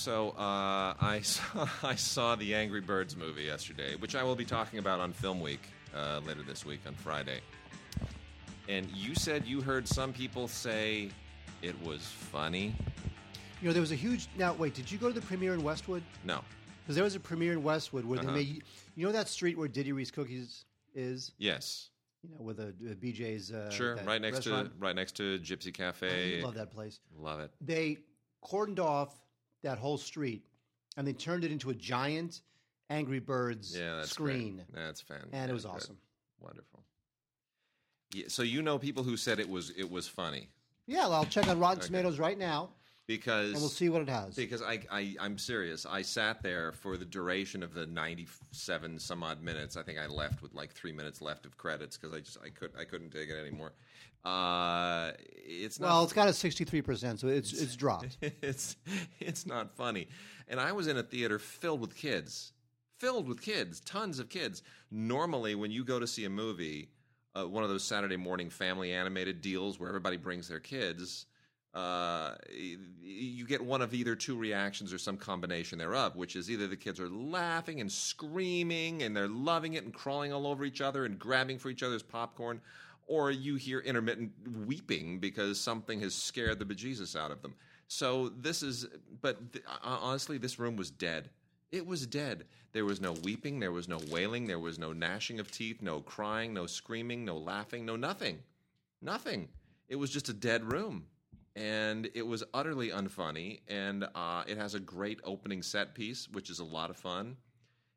So uh, I saw I saw the Angry Birds movie yesterday, which I will be talking about on Film Week uh, later this week on Friday. And you said you heard some people say it was funny. You know, there was a huge. Now, wait, did you go to the premiere in Westwood? No. Because there was a premiere in Westwood where Uh-huh. they made. You know that street where Diddy Riese Cookies is? Yes. You know, with the uh, BJ's. Uh, Sure. that Right next restaurant? to right next to Gypsy I Cafe. love that place. Love it. They cordoned off that whole street and they turned it into a giant Angry Birds Yeah, that's screen. Great. That's fan. And it was awesome. Wonderful. Yeah, so you know people who said it was it was funny Yeah, well, I'll check on Rotten Okay. Tomatoes right now because and we'll see what it has. Because I, I, I'm serious. I sat there for the duration of the 97 some odd minutes. I think I left with like three minutes left of credits because I just I could I couldn't take it anymore. Uh, it's not. well, it's got a 63%, so it's it's dropped. it's it's not funny. And I was in a theater filled with kids, filled with kids, tons of kids. Normally, when you go to see a movie, uh, one of those Saturday morning family animated deals where everybody brings their kids, uh, you get one of either two reactions or some combination thereof, which is either the kids are laughing and screaming and they're loving it and crawling all over each other and grabbing for each other's popcorn, or you hear intermittent weeping because something has scared the bejesus out of them. So this is, but th- uh, honestly, this room was dead. It was dead. There was no weeping, there was no wailing, there was no gnashing of teeth, no crying, no screaming, no laughing, no nothing. Nothing. It was just a dead room. And it was utterly unfunny. And uh, it has a great opening set piece, which is a lot of fun.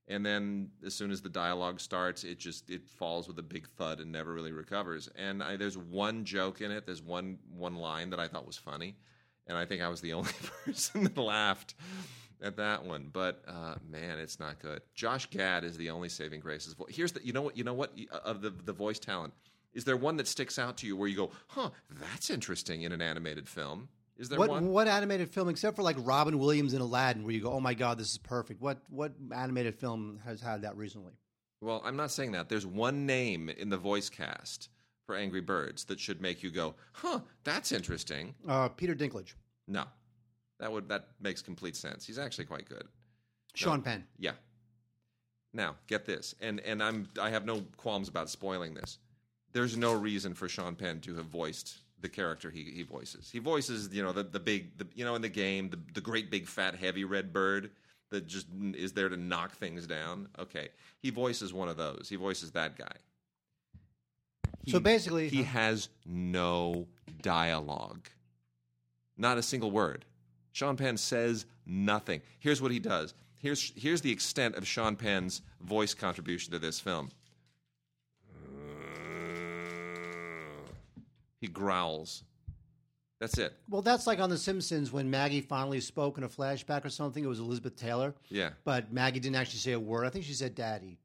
And then as soon as the dialogue starts, it just it falls with a big thud and never really recovers. And I, there's one joke in it. There's one one line that I thought was funny, and I think I was the only person that laughed at that one. But uh, man, it's not good. Josh Gad is the only saving grace. Here's the you know what you know what of the the voice talent. Is there one that sticks out to you where you go, huh, that's interesting in an animated film? Is there What one? what animated film, except for like Robin Williams in Aladdin, where you go, "Oh my God, this is perfect." What what animated film has had that recently? Well, I'm not saying that. There's one name in the voice cast for Angry Birds that should make you go, "Huh, that's interesting." Uh, Peter Dinklage, No, that would that makes complete sense. He's actually quite good. Sean Penn. Yeah. Now get this, and and I'm I have no qualms about spoiling this. There's no reason for Sean Penn to have voiced the character he, he voices. He voices, you know, the the big, the, you know, in the game, the the great big fat heavy red bird that just is there to knock things down. Okay, he voices one of those. He voices that guy. So basically- he has no dialogue, not a single word. Sean Penn says nothing. Here's what he does. Here's here's the extent of Sean Penn's voice contribution to this film. He growls. That's it. Well, that's like on The Simpsons when Maggie finally spoke in a flashback or something. It was Elizabeth Taylor, Yeah. but Maggie didn't actually say a word. I think she said "daddy."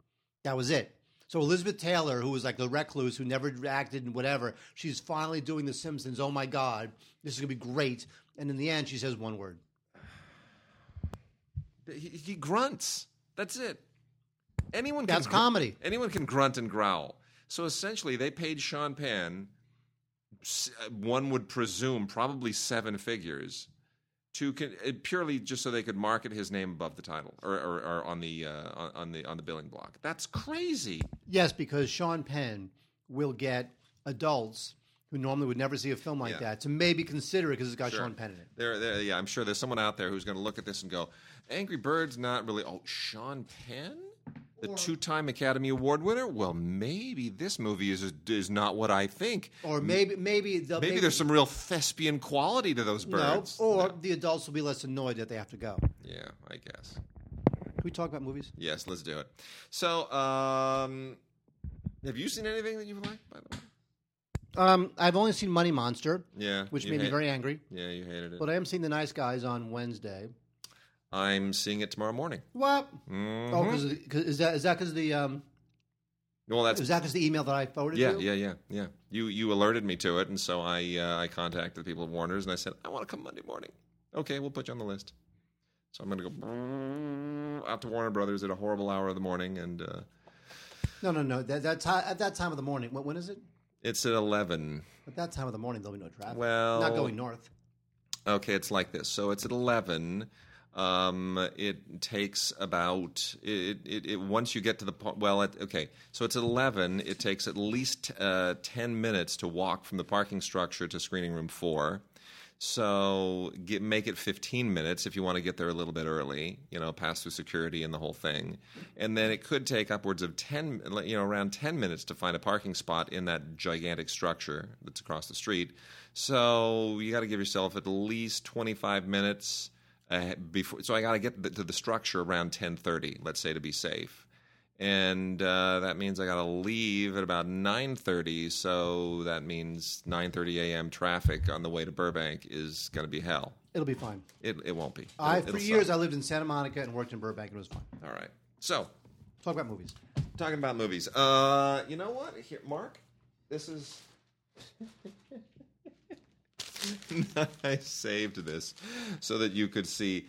That was it. So Elizabeth Taylor, who was like the recluse who never acted and whatever, she's finally doing The Simpsons. Oh my God, this is gonna be great. And in the end, she says one word. He, he grunts. That's it. Anyone can That's gr- comedy. Anyone can grunt and growl. So essentially, they paid Sean Penn, s- uh, one would presume, probably seven figures, to con- uh, purely just so they could market his name above the title or, or, or on the uh, on the on the billing block. That's crazy. Yes, because Sean Penn will get adults who normally would never see a film like Yeah. that to maybe consider it because it's got Sure. Sean Penn in it. There, there, yeah, I'm sure there's someone out there who's going to look at this and go, "Angry Birds, not really." Oh, Sean Penn, the two-time Academy Award winner. Well, maybe this movie is is not what I think. Or maybe maybe they'll- Maybe, there's some real thespian quality to those birds. no, or the adults will be less annoyed that they have to go. Yeah, I guess. Can we talk about movies? Yes, let's do it. So, um, have you seen anything that you've liked, by the way? Um, I've only seen Money Monster, Yeah, which you made me hate- very angry. Yeah, you hated it. But I am seeing The Nice Guys on Wednesday. I'm seeing it tomorrow morning. What? Mhm. Oh, because is that is that because the um, Well, that's Was that just the email that I forwarded yeah, you? yeah, yeah, yeah. You you alerted me to it, and so I uh, I contacted the people at Warner's, and I said I want to come Monday morning. Okay, we'll put you on the list. So I'm going to go out to Warner Brothers at a horrible hour of the morning, and uh, No, no, no. That, that ti- at that time of the morning. When, when is it? It's at eleven. At that time of the morning, there'll be no traffic. Well- not going north. Okay, it's like this. So it's at eleven. Um, it takes about it, it, it once you get to the par- well. It, okay, so it's at eleven. It takes at least uh, ten minutes to walk from the parking structure to screening room four. So get, make it 15 minutes if you want to get there a little bit early, you know, pass through security and the whole thing. And then it could take upwards of 10, you know, around 10 minutes to find a parking spot in that gigantic structure that's across the street. So you got to give yourself at least 25 minutes uh, before. So I got to get to the structure around 10:30, let's say, to be safe. And uh, that means I got to leave at about 9:30. So that means 9:30 a.m. traffic on the way to Burbank is going to be hell. It'll be fine. It, it won't be. I, it'll for suck. years, I lived in Santa Monica and worked in Burbank, and it was fine. All right. So Talk about movies. talking about movies. Uh, you know what? Here, Mark, this is. I saved this so that you could see.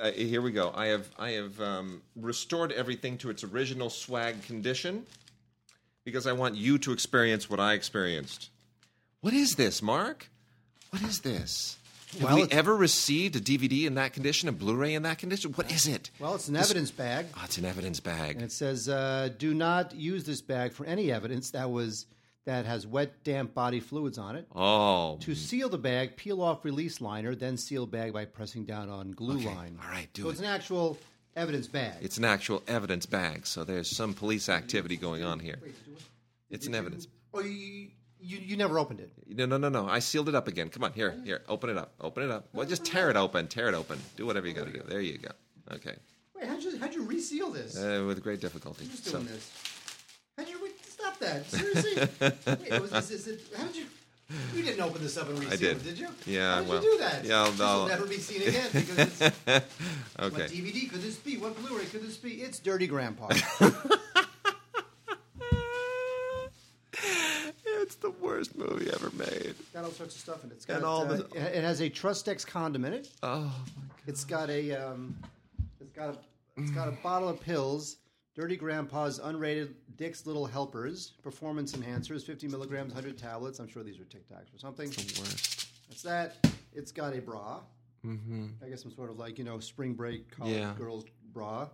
Uh, here we go. I have I have um, restored everything to its original swag condition because I want you to experience what I experienced. What is this, Mark? What is this? Have Well, we ever received a DVD in that condition, a Blu-ray in that condition? What is it? Well, it's an evidence bag, Oh, it's an evidence bag. and it says, uh, "Do not use this bag for any evidence that was that has wet, damp body fluids on it." Oh, To seal the bag, peel off release liner, then seal bag by pressing down on glue line. all right, do it. so it's an actual evidence bag. It's an actual evidence bag, so there's some police activity going on here. Wait. It's an you- evidence. Oh, you, you you never opened it. No, no, no, no. I sealed it up again. Come on, here, here. Open it up. Open it up. Well, just tear it open. Tear it open. Do whatever you got to do. There you go. Okay. Wait, how'd you how'd you reseal this? Uh, with great difficulty. Who's So, doing this? How'd you wait, stop that? Seriously? Wait, was this, is it, how did you? You didn't open this up and reseal did. it, did you? Yeah, How did well, you do that? yeah, I'll- this I'll- will never be seen again because it's. okay. What. DVD could this be? What Blu-ray could this be? It's Dirty Grandpa. it's the worst movie ever made. got all sorts of stuff in it. It's got, And all uh, the- it has a Trustex condom in it. Oh, my It's got a um, it's got a it's got a bottle of pills. Dirty Grandpa's unrated Dick's Little Helpers performance enhancers, 50 milligrams, 100 tablets. I'm sure these are Tic Tacs or something. the worst. That's that. It's got a bra. Mm-hmm. I guess some sort of like you know spring break college Yeah. girls bra.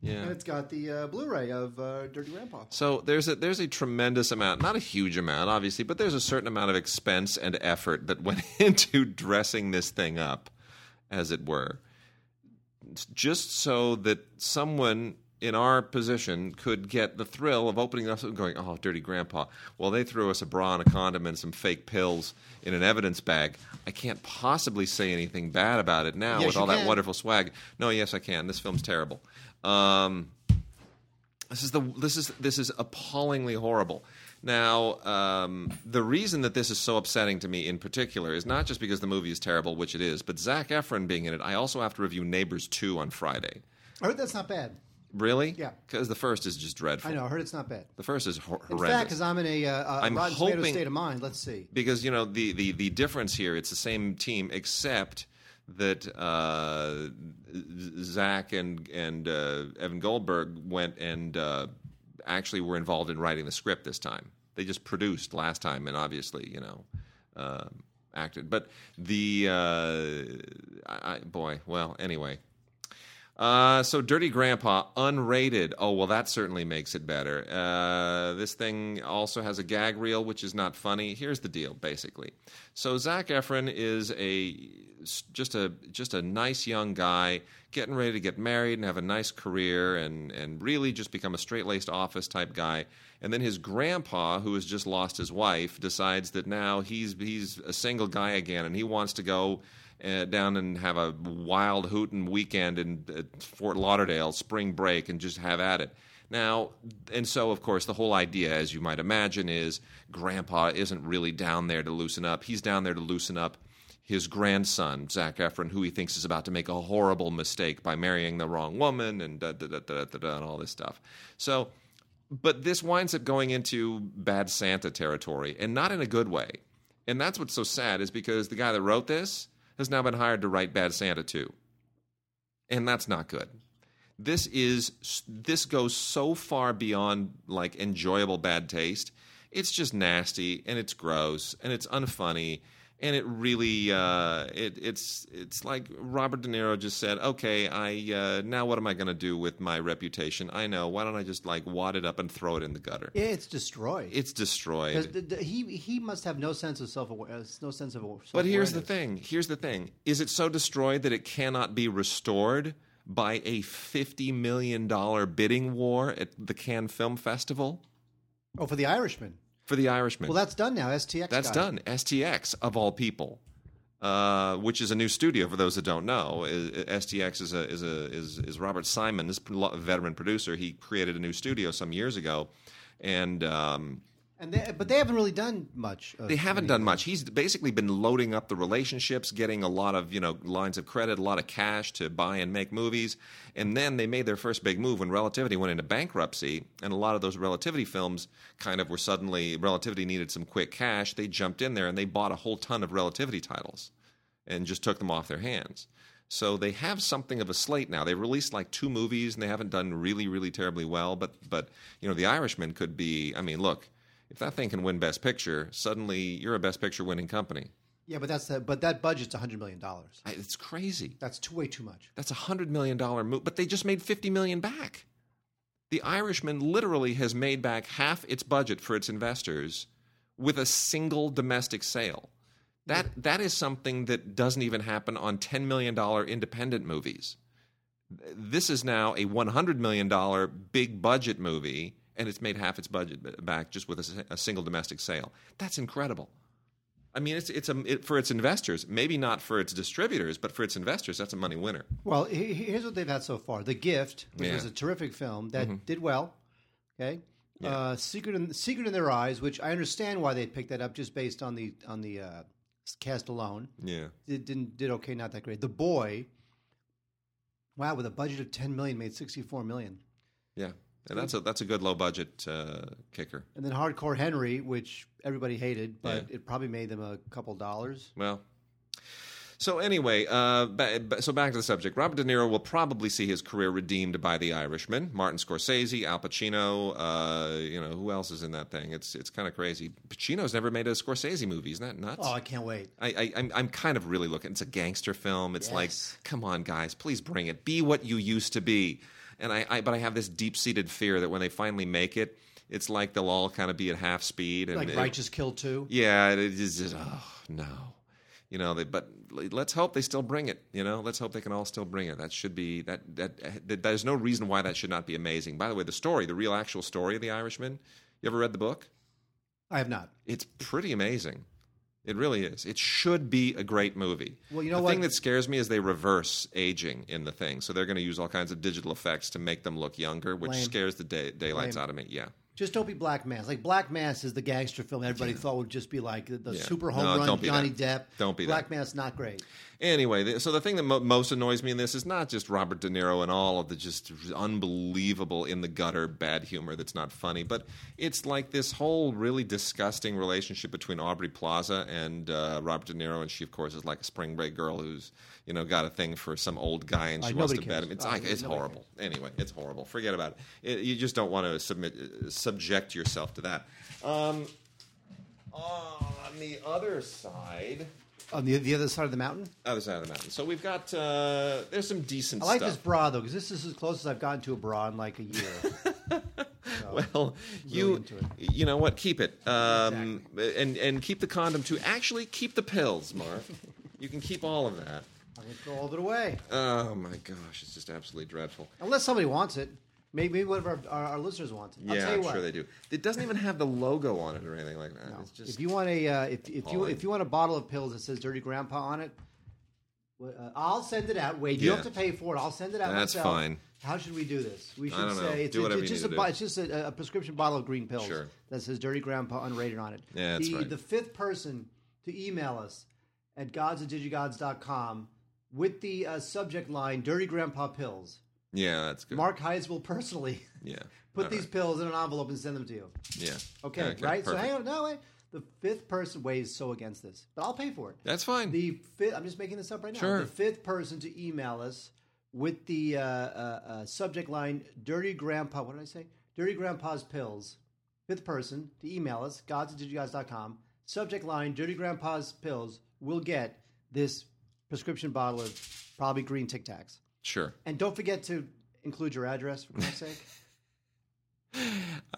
Yeah. And it's got the uh, Blu-ray of uh, Dirty Grandpa. So there's a there's a tremendous amount, not a huge amount, obviously, but there's a certain amount of expense and effort that went into dressing this thing up, as it were, just so that someone in our position could get the thrill of opening us up and going, "Oh, dirty grandpa!" Well, they threw us a bra and a condom and some fake pills in an evidence bag. I can't possibly say anything bad about it now Yes, with all that wonderful swag. No, yes, I can. This film's terrible. Um, this is the this is this is appallingly horrible. Now, um, the reason that this is so upsetting to me in particular is not just because the movie is terrible, which it is, but Zac Efron being in it. I also have to review Neighbors Two on Friday. I heard that's not bad. Really? Yeah. Because the first is just dreadful. I know. I heard it's not bad. The first is hor- In horrendous. fact, because I'm in a, uh, a I'm Rotten hoping- state of mind. Let's see. because you know the, the the difference here it's the same team except that uh, Zach and and uh, Evan Goldberg went and uh, actually were involved in writing the script this time. They just produced last time and obviously you know uh, acted. But the uh, I, I, boy, well, anyway. Uh, so Dirty Grandpa unrated. Oh well, that certainly makes it better. Uh, this thing also has a gag reel, which is not funny. Here's the deal, basically. So Zac Efron is a just a just a nice young guy getting ready to get married and have a nice career and and really just become a straight laced office type guy. And then his grandpa, who has just lost his wife, decides that now he's he's a single guy again and he wants to go uh, down and have a wild hootin' weekend in uh, Fort Lauderdale, spring break, and just have at it. Now, and so of course, the whole idea, as you might imagine, is Grandpa isn't really down there to loosen up. He's down there to loosen up his grandson, Zac Efron, who he thinks is about to make a horrible mistake by marrying the wrong woman and da da da da da, da and all this stuff. So but this winds up going into bad Santa territory, and not in a good way. And that's what's so sad is because the guy that wrote this has now been hired to write Bad Santa 2. and that's not good. This is this goes so far beyond like enjoyable bad taste. It's just nasty and it's gross and it's unfunny and it really uh, it, it's it's like Robert De Niro just said, okay, I uh, now what am I going to do with my reputation? I know. Why don't I just like wad it up and throw it in the gutter? Yeah, it's destroyed. It's destroyed. the- the- he he must have no sense of self awareness. No sense of. But here's the thing. Here's the thing. Is it so destroyed that it cannot be restored by a fifty million dollar bidding war at the Cannes Film Festival Oh, for the Irishman. For The Irishman? Well, that's done now. STX. That's got it. done. STX of all people, uh, which is a new studio for those that don't know. STX is a is a is, is Robert Simon, this veteran producer. He created a new studio some years ago, and um, And they, but they haven't really done much. They haven't anything. done much. He's basically been loading up the relationships, getting a lot of you know lines of credit, a lot of cash to buy and make movies, and then they made their first big move when Relativity went into bankruptcy, and a lot of those Relativity films kind of were suddenly Relativity needed some quick cash. They jumped in there and they bought a whole ton of Relativity titles, and just took them off their hands. So they have something of a slate now. They released like two movies, and they haven't done really, really terribly well. But but you know, The Irishman could be. I mean, look, if that thing can win Best Picture, suddenly you're a Best Picture winning company. Yeah, but that's the, but that budget's hundred million dollars. It's crazy. That's too way too much. That's a hundred million dollar move, but they just made fifty million back. The Irishman literally has made back half its budget for its investors with a single domestic sale. That that is something that doesn't even happen on ten million dollar independent movies. This is now a one hundred million dollar big budget movie, and it's made half its budget back just with a single domestic sale. That's incredible. I mean, it's it's a it, for its investors, maybe not for its distributors, but for its investors, that's a money winner. Well, he- he- here's what they've had so far: The Gift, which Yeah. was a terrific film that did well. Okay. Yeah. Uh, Secret in Secret in Their Eyes, which I understand why they picked that up just based on the on the uh, cast alone. Yeah. it didn't did okay, not that great. The Boy, wow, with a budget of ten million, made sixty four million. Yeah, and that's a that's a good low budget uh, kicker. And then Hardcore Henry, which everybody hated, but it probably made them a couple dollars. Well, so anyway, uh, so back to the subject. Robert De Niro will probably see his career redeemed by The Irishman. Martin Scorsese, Al Pacino. Uh, you know who else is in that thing? It's it's kind of crazy. Pacino's never made a Scorsese movie. Isn't that nuts? Oh, I can't wait. I, I, I'm, I'm kind of really looking. It's a gangster film. It's like, come on, guys, please bring it. Be what you used to be. And I, I but I have this deep seated fear that when they finally make it, it's like they'll all kind of be at half speed. And Like it- Righteous Kill too. yeah, it is just oh no, you know. They, but let's hope they still bring it. You know, let's hope they can all still bring it. That should be that that, that there's no reason why that should not be amazing. By the way, the story, the real actual story of the Irishman. You ever read the book? I have not. It's pretty amazing. It really is. It should be a great movie. Well, you know the what? thing that scares me is they reverse aging in the thing. So they're going to use all kinds of digital effects to make them look younger, which Lame. scares the day, daylights Lame. out of me. Yeah. Just don't be Black Mass. Like Black Mass is the gangster film everybody thought would just be like the, the Yeah. super No, home run don't be Johnny that. Depp. Don't be Black that. Mass not great. Anyway, so the thing that mo- most annoys me in this is not just Robert De Niro and all of the just unbelievable in the gutter bad humor that's not funny, but it's like this whole really disgusting relationship between Aubrey Plaza and uh, Robert De Niro, and she of course is like a spring break girl who's you know got a thing for some old guy and she wants to nobody bet cares. him. It's like, it's horrible. Anyway, it's horrible. Forget about it. it you just don't want to submit uh, subject yourself to that. Um, on the other side On the the other side of the mountain. other side of the mountain. So we've got uh, there's some decent I like stuff. this bra though because this is as close as I've gotten to a bra in like a year. Well, you you know what? Keep it, um, and and keep the condom too. Actually, keep the pills, Mark. you can keep all of that. Throw all it away Oh my gosh, it's just absolutely dreadful. unless somebody wants it. Maybe, maybe one of our, our, our listeners wants it. I'll yeah, tell you I'm what. sure they do. It doesn't even have the logo on it or anything like that. It's just if you want a uh, if, if you appalling. if you want a bottle of pills that says "Dirty Grandpa" on it, well, uh, I'll send it out. Wade, you Yeah. have to pay for it. I'll send it out. That's myself. fine. How should we do this? We should don't know. say it's, Do whatever it's you just need a to bo- do. it's just a, a prescription bottle of green pills Sure. that says "Dirty Grandpa" unrated on it. Yeah, that's the, right. the fifth person to email us at gods at digigods.com with the uh, subject line "Dirty Grandpa Pills." Yeah, that's good. Mark Hayes will personally yeah. put All these right. pills in an envelope and send them to you. Yeah. Okay, right? So hang on. No, wait. The fifth person weighs so against this, but I'll pay for it. That's fine. The fifth, I'm just making this up right now. Sure. The fifth person to email us with the uh, uh, uh, subject line "Dirty Grandpa." What did I say? Dirty Grandpa's pills. Fifth person to email us gods at digigods.com. Subject line: Dirty Grandpa's pills will get this prescription bottle of probably green Tic Tacs. sure. And don't forget to include your address for Christ's sake.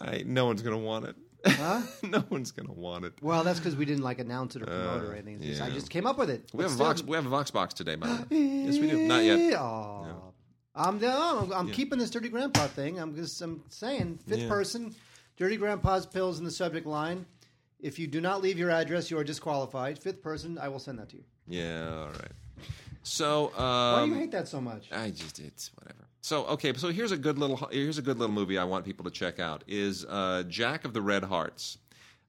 I no one's gonna want it. Huh? no one's gonna want it. Well, that's because we didn't like announce it or promote it or Uh, anything. Just- I just came up with it. We have a still- vox. We have a vox box today, by the way. yes, we do. Not yet. Oh. I'm, no, I'm, I'm keeping this dirty grandpa thing. I'm just I'm saying fifth Yeah. person, dirty grandpa's pills in the subject line. If you do not leave your address, you are disqualified. Fifth person, I will send that to you. Yeah. All right. So. Um, Why do you hate that so much? I just it's whatever. So okay, so here's a good little here's a good little movie I want people to check out is uh, Jack of the Red Hearts.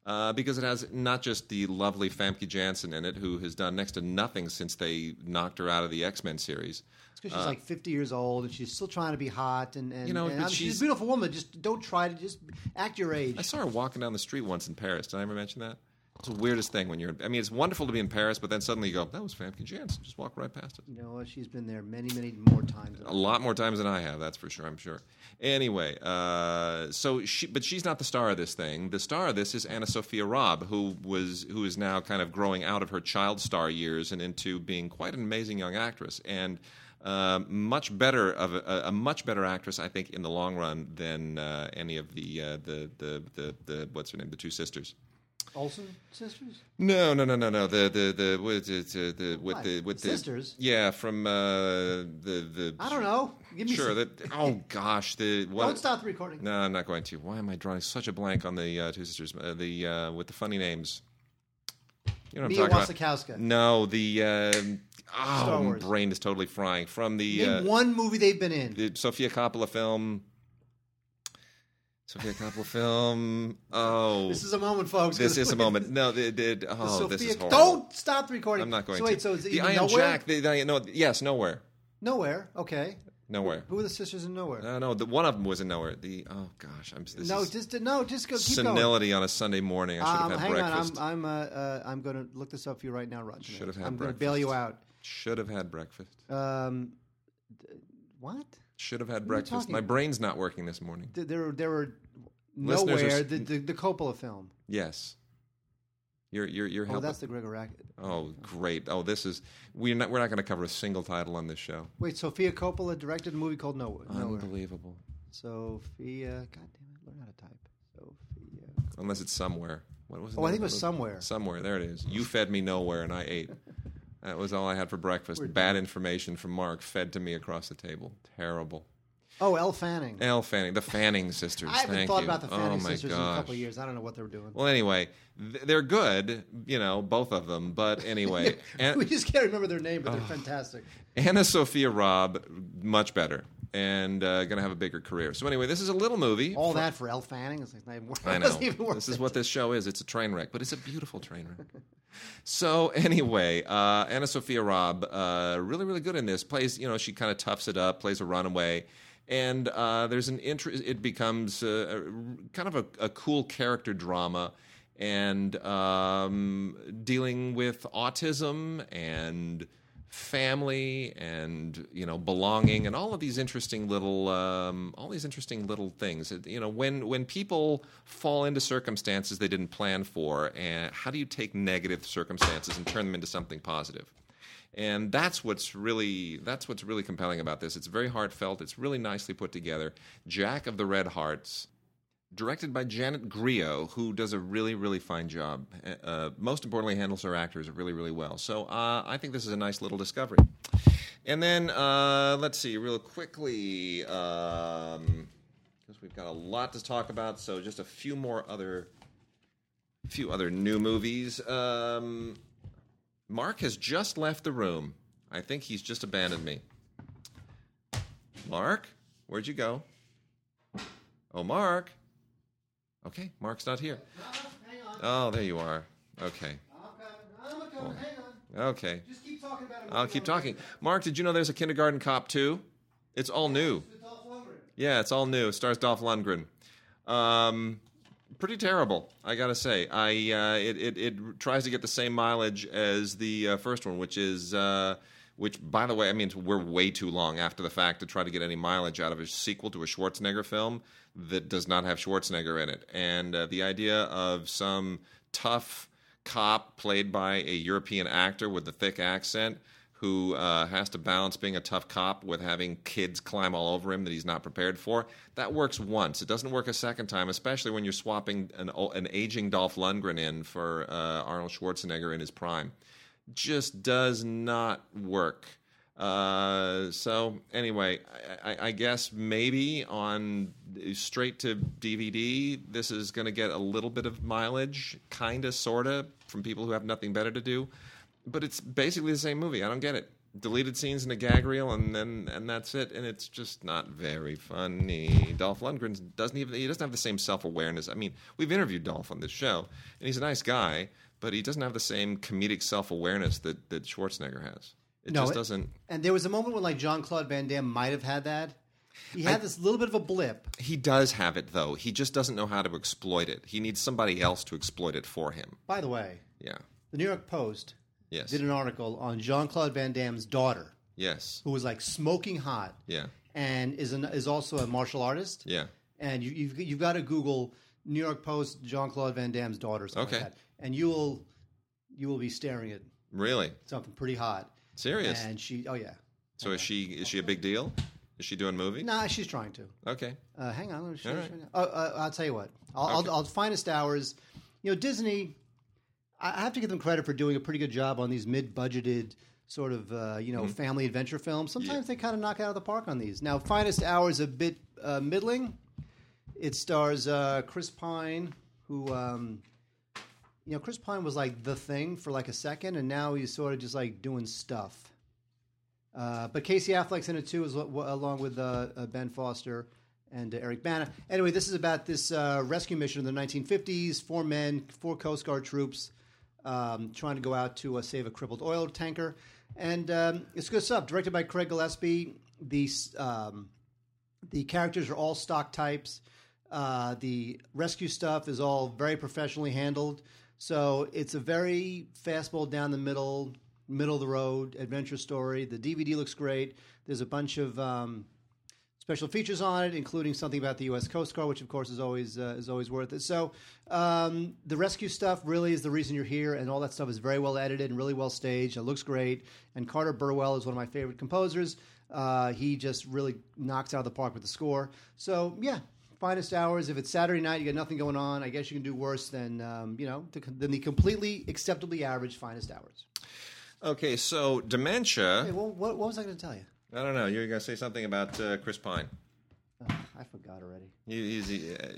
Uh, because it has not just the lovely Famke Janssen in it, who has done next to nothing since they knocked her out of the X Men series. It's because she's like 50 years old and she's still trying to be hot. And, and uh, You know, and she's, she's- a beautiful woman. Just don't try to just act your age. I saw her walking down the street once in Paris. Did I ever mention that? It's the weirdest thing when you're. I mean, it's wonderful to be in Paris, but then suddenly you go, "That was Famke Janssen." Just walk right past it. You know, she's been there many, many more times. A lot more times than I have, that's for sure. I'm sure. Anyway, uh, so she, but she's not the star of this thing. The star of this is Anna Sophia Robb, who was, who is now kind of growing out of her child star years and into being quite an amazing young actress, and uh, much better of a, a much better actress, I think, in the long run than uh, any of the, uh, the, the the the what's her name, the two sisters. Olsen sisters? No, no, no, no, no. The the the with it, uh, the with the with the Sisters? Yeah, from uh, the the. I don't know. Give me Sure. some- That. Oh gosh. The what? Don't stop the recording. No, I'm not going to. Why am I drawing such a blank on the uh, two sisters? Uh, the uh, with the funny names. You know what Mia I'm talking about? Wasikowska. No, the Star oh, my brain is totally frying from the, Name uh, one movie they've been in. the Sofia Coppola film. Sofia Coppola film. Oh, This is a moment, folks. this is a moment. No, the, the, oh, this is Sofia, horrible. don't stop the recording. I'm not going so wait, to. So it's the even I am nowhere? Jack. The, the, no, yes, nowhere, Nowhere. Okay. nowhere. Who are the sisters in Nowhere? No, no, the one of them was in nowhere. The oh gosh, I'm this no, is just no, just go. Keep going. senility on a Sunday morning. I should have Um, had hang breakfast. on, I'm I'm uh, uh, I'm going to look this up for you right now, Roger. Should have had I'm going to bail you out. Should have had breakfast. Um, d- what? Should have had breakfast. talking My about? brain's not working this morning. Th- There, there were Listeners are nowhere s- the, the the Coppola film. Yes. You're you're you're Oh, helping. that's the Gregor Racket. oh, great. Oh, this is we're not we're not going to cover a single title on this show. Wait, Sofia Coppola directed a movie called Nowhere. Unbelievable. Sofia, God damn it, learn how to type. Sofia. Unless it's somewhere. What was? It? Oh, I think it was somewhere. Somewhere. There it is. You fed me nowhere, and I ate. That was all I had for breakfast. We're Bad information from Mark fed to me across the table. Terrible. Oh, Elle Fanning. Elle Fanning, the Fanning sisters. I haven't Thank thought you. about the Fanning oh sisters in a couple of years. I don't know what they were doing. Well, anyway, th- they're good, you know, both of them. But anyway, An- we just can't remember their name, but they're fantastic. Anna Sophia Robb, much better, and uh, going to have a bigger career. So anyway, this is a little movie. All that for Elle Fanning is like not even worth, I know. wasn't even worth This is it. what this show is. It's a train wreck, but it's a beautiful train wreck. so anyway, uh, Anna Sophia Robb, uh, really, really good in this. Plays, you know, she kind of toughs it up, plays a runaway. And uh, there's an interest. It becomes uh, a, kind of a, a cool character drama, and um, dealing with autism and family and you know belonging and all of these interesting little um, all these interesting little things you know when when people fall into circumstances they didn't plan for and how do you take negative circumstances and turn them into something positive and that's what's really that's what's really compelling about this it's very heartfelt it's really nicely put together jack of the red hearts directed by Janet Grillo, who does a really, really fine job. Uh, most importantly, handles her actors really, really well. So uh, I think this is a nice little discovery. And then uh, let's see, real quickly, because we've got a lot to talk about. So just a few more other, few other new movies. Um, Mark has just left the room. I think he's just abandoned me. Mark, where'd you go? Oh, Mark. Okay, Mark's not here. Oh, there you are. Okay. I'm coming. I'm coming. Hang on. Okay. Just keep talking about it. I'll keep talking. Mark, did you know there's a kindergarten cop too? It's all new. Yeah, it's all new. It stars Dolph Lundgren. Um, pretty terrible, I gotta say. I uh, it, it it tries to get the same mileage as the uh, first one, which is uh, which, by the way, I mean we're way too long after the fact to try to get any mileage out of a sequel to a Schwarzenegger film that does not have Schwarzenegger in it. And uh, the idea of some tough cop played by a European actor with a thick accent who uh, has to balance being a tough cop with having kids climb all over him that he's not prepared for. That works once. It doesn't work a second time, especially when you're swapping an, an aging Dolph Lundgren in for uh, Arnold Schwarzenegger in his prime. Just does not work. Uh, so anyway, I, I, guess maybe on straight to DVD, this is going to get a little bit of mileage, kind of, sorta, from people who have nothing better to do but it's basically the same movie. I don't get it. Deleted scenes and a gag reel, and then and that's it. And it's just not very funny. Dolph Lundgren doesn't even he doesn't have the same self awareness. I mean, we've interviewed Dolph on this show, and he's a nice guy, but he doesn't have the same comedic self awareness that that Schwarzenegger has. It No, just it- doesn't. And there was a moment when like Jean Claude Van Damme might have had that. He had this little bit of a blip. He does have it though. He just doesn't know how to exploit it. He needs somebody else to exploit it for him. By the way, Yeah. the New York Post Yes. did an article on Jean Claude Van Damme's daughter, Yes. who was like smoking hot, Yeah. and is an, is also a martial artist. Yeah. And you, you've you've got to Google New York Post Jean Claude Van Damme's daughter, something Okay. like that, and you will you will be staring at Really? something pretty hot. Serious? And she, oh yeah, So is she is she a big deal? Is she doing movie? nah, she's trying to. Okay. Uh, hang on, let me show right. now. Oh, uh, I'll tell you what. I'll, Okay. I'll, I'll finest hours. You know, Disney. I have to give them credit for doing a pretty good job on these mid-budgeted sort of uh, you know Mm-hmm. family adventure films. Sometimes they kind of knock out of the park on these. Now, finest hours is a bit uh, middling. It stars uh, Chris Pine, who. Um, you know, Chris Pine was like the thing for like a second, and now he's sort of just like doing stuff. Uh, but Casey Affleck's in it too, as, along with uh, uh, Ben Foster and uh, Eric Bana. Anyway, this is about this uh, rescue mission in the 1950s. Four men, four Coast Guard troops, um, trying to go out to uh, save a crippled oil tanker, and um, it's good stuff. Directed by Craig Gillespie. These um, the characters are all stock types. Uh, the rescue stuff is all very professionally handled. So it's a very fastball down the middle, middle of the road adventure story. The DVD looks great. There's a bunch of um, special features on it, including something about the U.S. Coast Guard, which of course is always uh, is always worth it. So um, the rescue stuff really is the reason you're here, and all that stuff is very well edited and really well staged. It looks great, and Carter Burwell is one of my favorite composers. Uh, he just really knocks out of the park with the score. So yeah. Finest hours. If it's Saturday night, you got nothing going on. I guess you can do worse than um, you know the, than the completely acceptably average finest hours. Okay, so dementia. Hey, what, what, what was I going to tell you? I don't know. You're going to say something about uh, Chris Pine. Oh, I forgot already. He, he's, uh,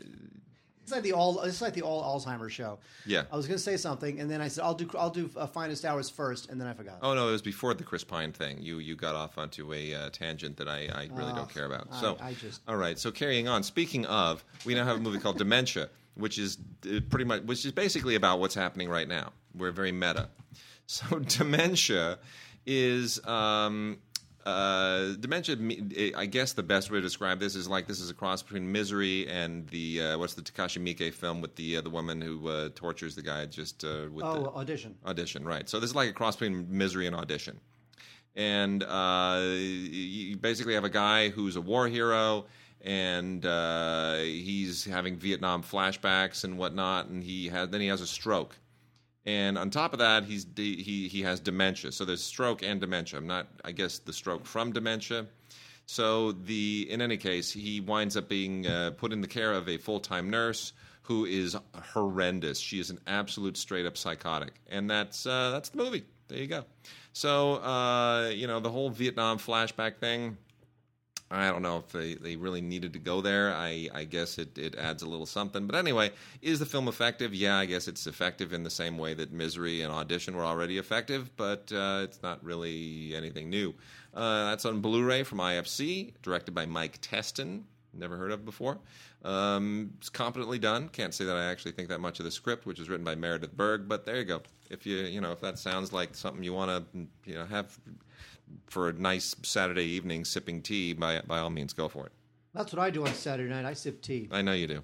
It's like the all. It's like the all Alzheimer's show. yeah. I was going to say something, and then I said I'll do I'll do uh, finest hours first, and then I forgot. Oh no, it was before the Chris Pine thing. You you got off onto a uh, tangent that I, I really don't care about. I- So I just- all right. So carrying on. Speaking of, we now have a movie called Dementia, which is uh, pretty much which is basically about what's happening right now. We're very meta. So dementia is. Um, uh, dementia. I guess the best way to describe this is like this is a cross between Misery and the uh, what's the Takashi Miike film with the uh, the woman who uh, tortures the guy just uh, with the, oh, audition. Audition, right. So this is like a cross between Misery and Audition. And uh, you basically have a guy who's a war hero, and uh, he's having Vietnam flashbacks and whatnot, and he has then he has a stroke. And on top of that, he's de- he he has dementia. So there's stroke and dementia. I'm not, I guess, the stroke from dementia. So the in any case, he winds up being uh, put in the care of a full time nurse who is horrendous. She is an absolute straight up psychotic, and that's uh, that's the movie. There you go. So uh, you know the whole Vietnam flashback thing. I don't know if they, they really needed to go there. I, I guess it, it adds a little something. But anyway, is the film effective? Yeah, I guess it's effective in the same way that Misery and Audition were already effective, but uh, it's not really anything new. Uh, that's on Blu ray from IFC, directed by Mike Testin. Never heard of before. Um, it's competently done. Can't say that I actually think that much of the script, which is written by Meredith Berg, but there you go. If you you know if that sounds like something you want to you know have for a nice Saturday evening sipping tea, by by all means, go for it. That's what I do on Saturday night. I sip tea I know you do.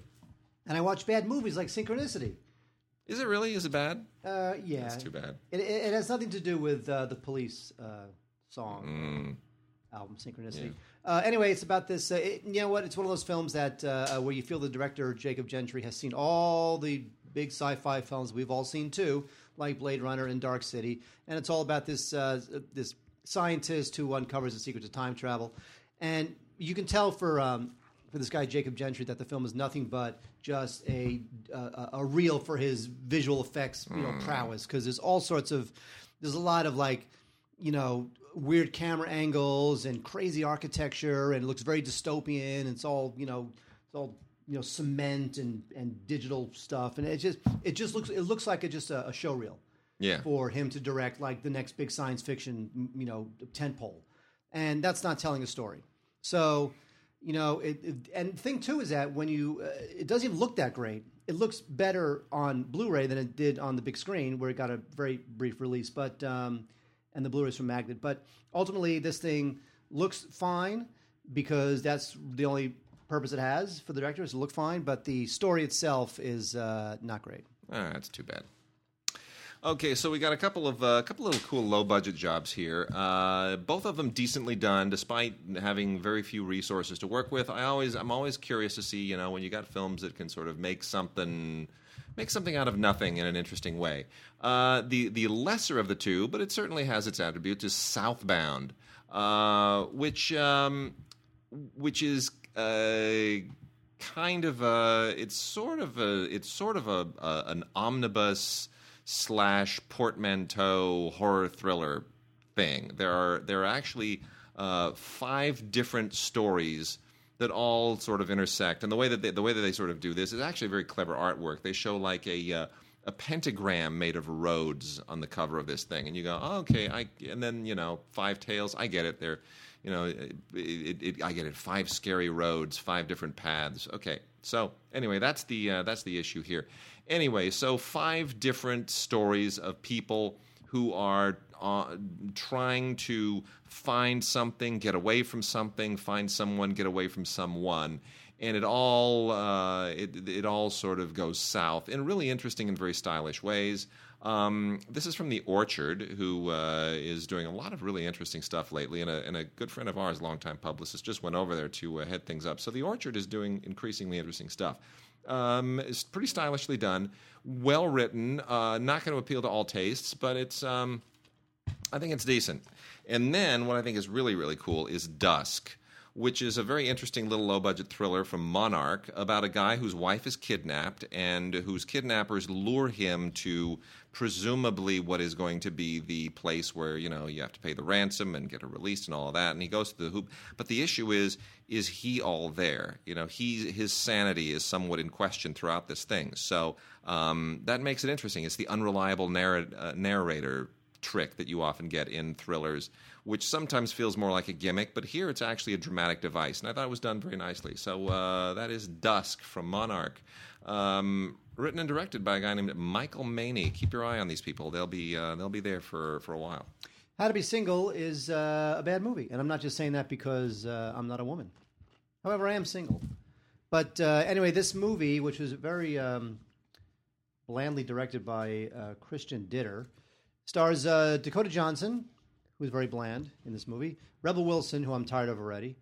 and I watch bad movies like Synchronicity. Is it really? Is it bad? Uh, yeah, That's too bad. It, it, it has nothing to do with uh, the police uh, song Mm. album Synchronicity. Uh, anyway, it's about this. Uh, it, you know what? It's one of those films that uh, uh, where you feel the director Jacob Gentry has seen all the big sci-fi films we've all seen too, like Blade Runner and Dark City, and it's all about this uh, this scientist who uncovers the secrets of time travel, and you can tell for. Um, for this guy Jacob Gentry, that the film is nothing but just a uh, a reel for his visual effects, you know, prowess. Because there's all sorts of, there's a lot of like, you know, weird camera angles and crazy architecture, and it looks very dystopian. And it's all you know, it's all you know, cement and and digital stuff, and it just it just looks it looks like a, just a, a show reel Yeah. for him to direct like the next big science fiction, you know, tentpole, and that's not telling a story. So, you know, it, it, and thing too is that when you, uh, it doesn't even look that great. It looks better on Blu-ray than it did on the big screen, where it got a very brief release. But um, and the Blu-rays from Magnet. But ultimately, this thing looks fine because that's the only purpose it has for the director is to look fine. But the story itself is uh, not great. Ah, that's too bad. Okay, so we got a couple of a couple of cool low budget jobs here. Uh, both of them decently done, despite having very few resources to work with. I always I'm always curious to see you know when you got films that can sort of make something make something out of nothing in an interesting way. Uh, the the lesser of the two, but it certainly has its attributes, is Southbound, uh, which um, which is uh, kind of a it's sort of a it's sort of a, a an omnibus slash portmanteau horror thriller thing. There are there are actually uh, five different stories that all sort of intersect, and the way that they, the way that they sort of do this is actually very clever artwork. They show like a uh, a pentagram made of roads on the cover of this thing, and you go, oh, okay, I and then you know five tails. I get it. They're you know, it, it, it, I get it. Five scary roads, five different paths. Okay, so anyway, that's the uh, that's the issue here. Anyway, so five different stories of people who are uh, trying to find something, get away from something, find someone, get away from someone, and it all uh, it, it all sort of goes south in really interesting and very stylish ways. Um, this is from the Orchard, who uh, is doing a lot of really interesting stuff lately, and a, and a good friend of ours, longtime publicist, just went over there to uh, head things up. So the Orchard is doing increasingly interesting stuff. Um, it's pretty stylishly done, well written. Uh, not going to appeal to all tastes, but it's um, I think it's decent. And then what I think is really really cool is Dusk which is a very interesting little low budget thriller from Monarch about a guy whose wife is kidnapped and whose kidnappers lure him to presumably what is going to be the place where you know you have to pay the ransom and get her released and all of that and he goes to the hoop. But the issue is is he all there? You know he his sanity is somewhat in question throughout this thing. So um, that makes it interesting. It's the unreliable narr- uh, narrator trick that you often get in thrillers, which sometimes feels more like a gimmick, but here it's actually a dramatic device, and I thought it was done very nicely. So uh, that is Dusk from Monarch, um, written and directed by a guy named Michael Maney. Keep your eye on these people; they'll be uh, they'll be there for for a while. How to Be Single is uh, a bad movie, and I'm not just saying that because uh, I'm not a woman. However, I am single. But uh, anyway, this movie, which was very um, blandly directed by uh, Christian Ditter, stars uh, Dakota Johnson, who's very bland in this movie, Rebel Wilson, who I'm tired of already,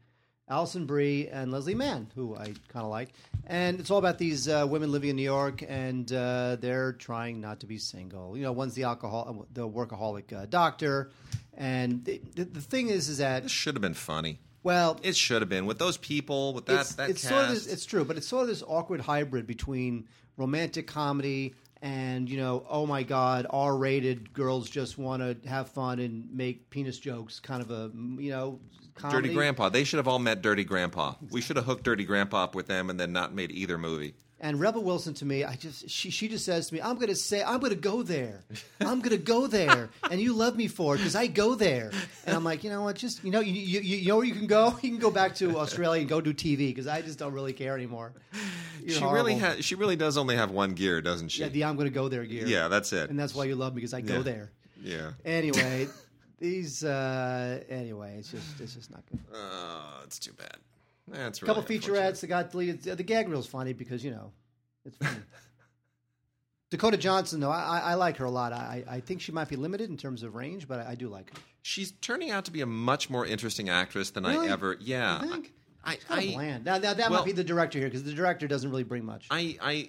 Alison Brie, and Leslie Mann, who I kind of like. And it's all about these uh, women living in New York, and uh, they're trying not to be single. You know, one's the alcohol, the workaholic uh, doctor, and the, the, the thing is, is that This should have been funny. well, It should have been with those people with that it's, that it's cast. sort of this, it's true, but it's sort of this awkward hybrid between romantic comedy and you know, oh my god, R-rated girls just want to have fun and make penis jokes, kind of a you know, comedy. Dirty Grandpa. They should have all met Dirty Grandpa. We should have hooked Dirty Grandpa up with them and then not made either movie. And Rebel Wilson to me, I just she she just says to me, I'm gonna say I'm gonna go there, I'm gonna go there, and you love me for it because I go there. And I'm like, you know what? Just you know, you, you you know where you can go. You can go back to Australia and go do TV because I just don't really care anymore. You're she really has. She really does only have one gear, doesn't she? yeah, the I'm gonna go there gear. Yeah, that's it. and that's why you love me because I go Yeah. there. yeah. Anyway, these uh, anyway, it's just it's just not good. Oh, it's too bad. That's A couple really featurettes that got deleted. The gag reel's funny because you know it's funny. Dakota Johnson, though, I, I, I like her a lot. I, I think she might be limited in terms of range, but I, I do like her. She's turning out to be a much more interesting actress than Really? I ever. Yeah, You think? I, Kind of I, bland. Now, now that well- might be the director here because the director doesn't really bring much. I, I,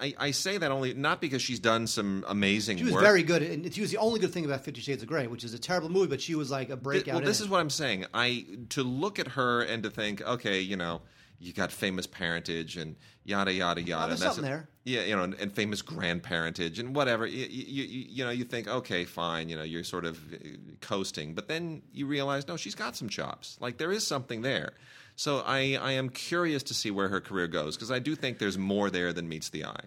I, I say that only not because she's done some amazing She was work. very good, and she was the only good thing about Fifty Shades of Grey, which is a terrible movie, but she was like a breakout. well, this it. is what I'm saying. I to look at her and to think, okay, you know, you got famous parentage and yada yada yada. Oh, there's something there. Yeah, you know, and, and famous grandparentage and whatever. You, you, you, you know, you think, okay, fine. You know, you're sort of uh, coasting, but then you realize, no, she's got some chops. Like there is something there. So I, I am curious to see where her career goes because I do think there's more there than meets the eye.